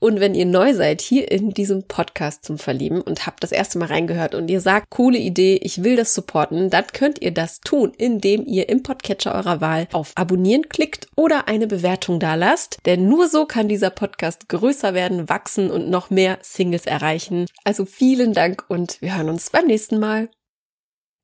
Und wenn ihr neu seid hier in diesem Podcast zum Verlieben und habt das erste Mal reingehört und ihr sagt, coole Idee, ich will das supporten, dann könnt ihr das tun, indem ihr im Podcatcher eurer Wahl auf Abonnieren klickt oder eine Bewertung da lasst. Denn nur so kann dieser Podcast größer werden, wachsen und noch mehr Singles erreichen. Also vielen Dank und wir hören uns beim nächsten Mal.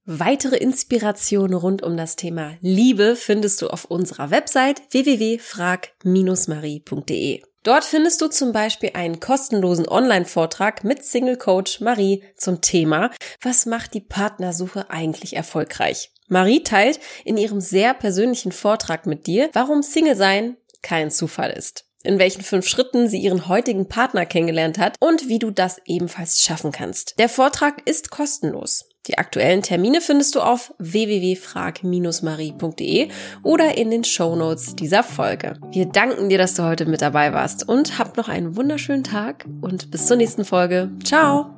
Weitere Inspirationen rund um das Thema Liebe findest du auf unserer Website www.frag-marie.de. Dort findest du zum Beispiel einen kostenlosen Online-Vortrag mit Single Coach Marie zum Thema Was macht die Partnersuche eigentlich erfolgreich? Marie teilt in ihrem sehr persönlichen Vortrag mit dir, warum Single sein kein Zufall ist in welchen fünf Schritten sie ihren heutigen Partner kennengelernt hat und wie du das ebenfalls schaffen kannst. Der Vortrag ist kostenlos. Die aktuellen Termine findest du auf www.frag-marie.de oder in den Show Notes dieser Folge. Wir danken dir, dass du heute mit dabei warst und hab noch einen wunderschönen Tag und bis zur nächsten Folge. Ciao!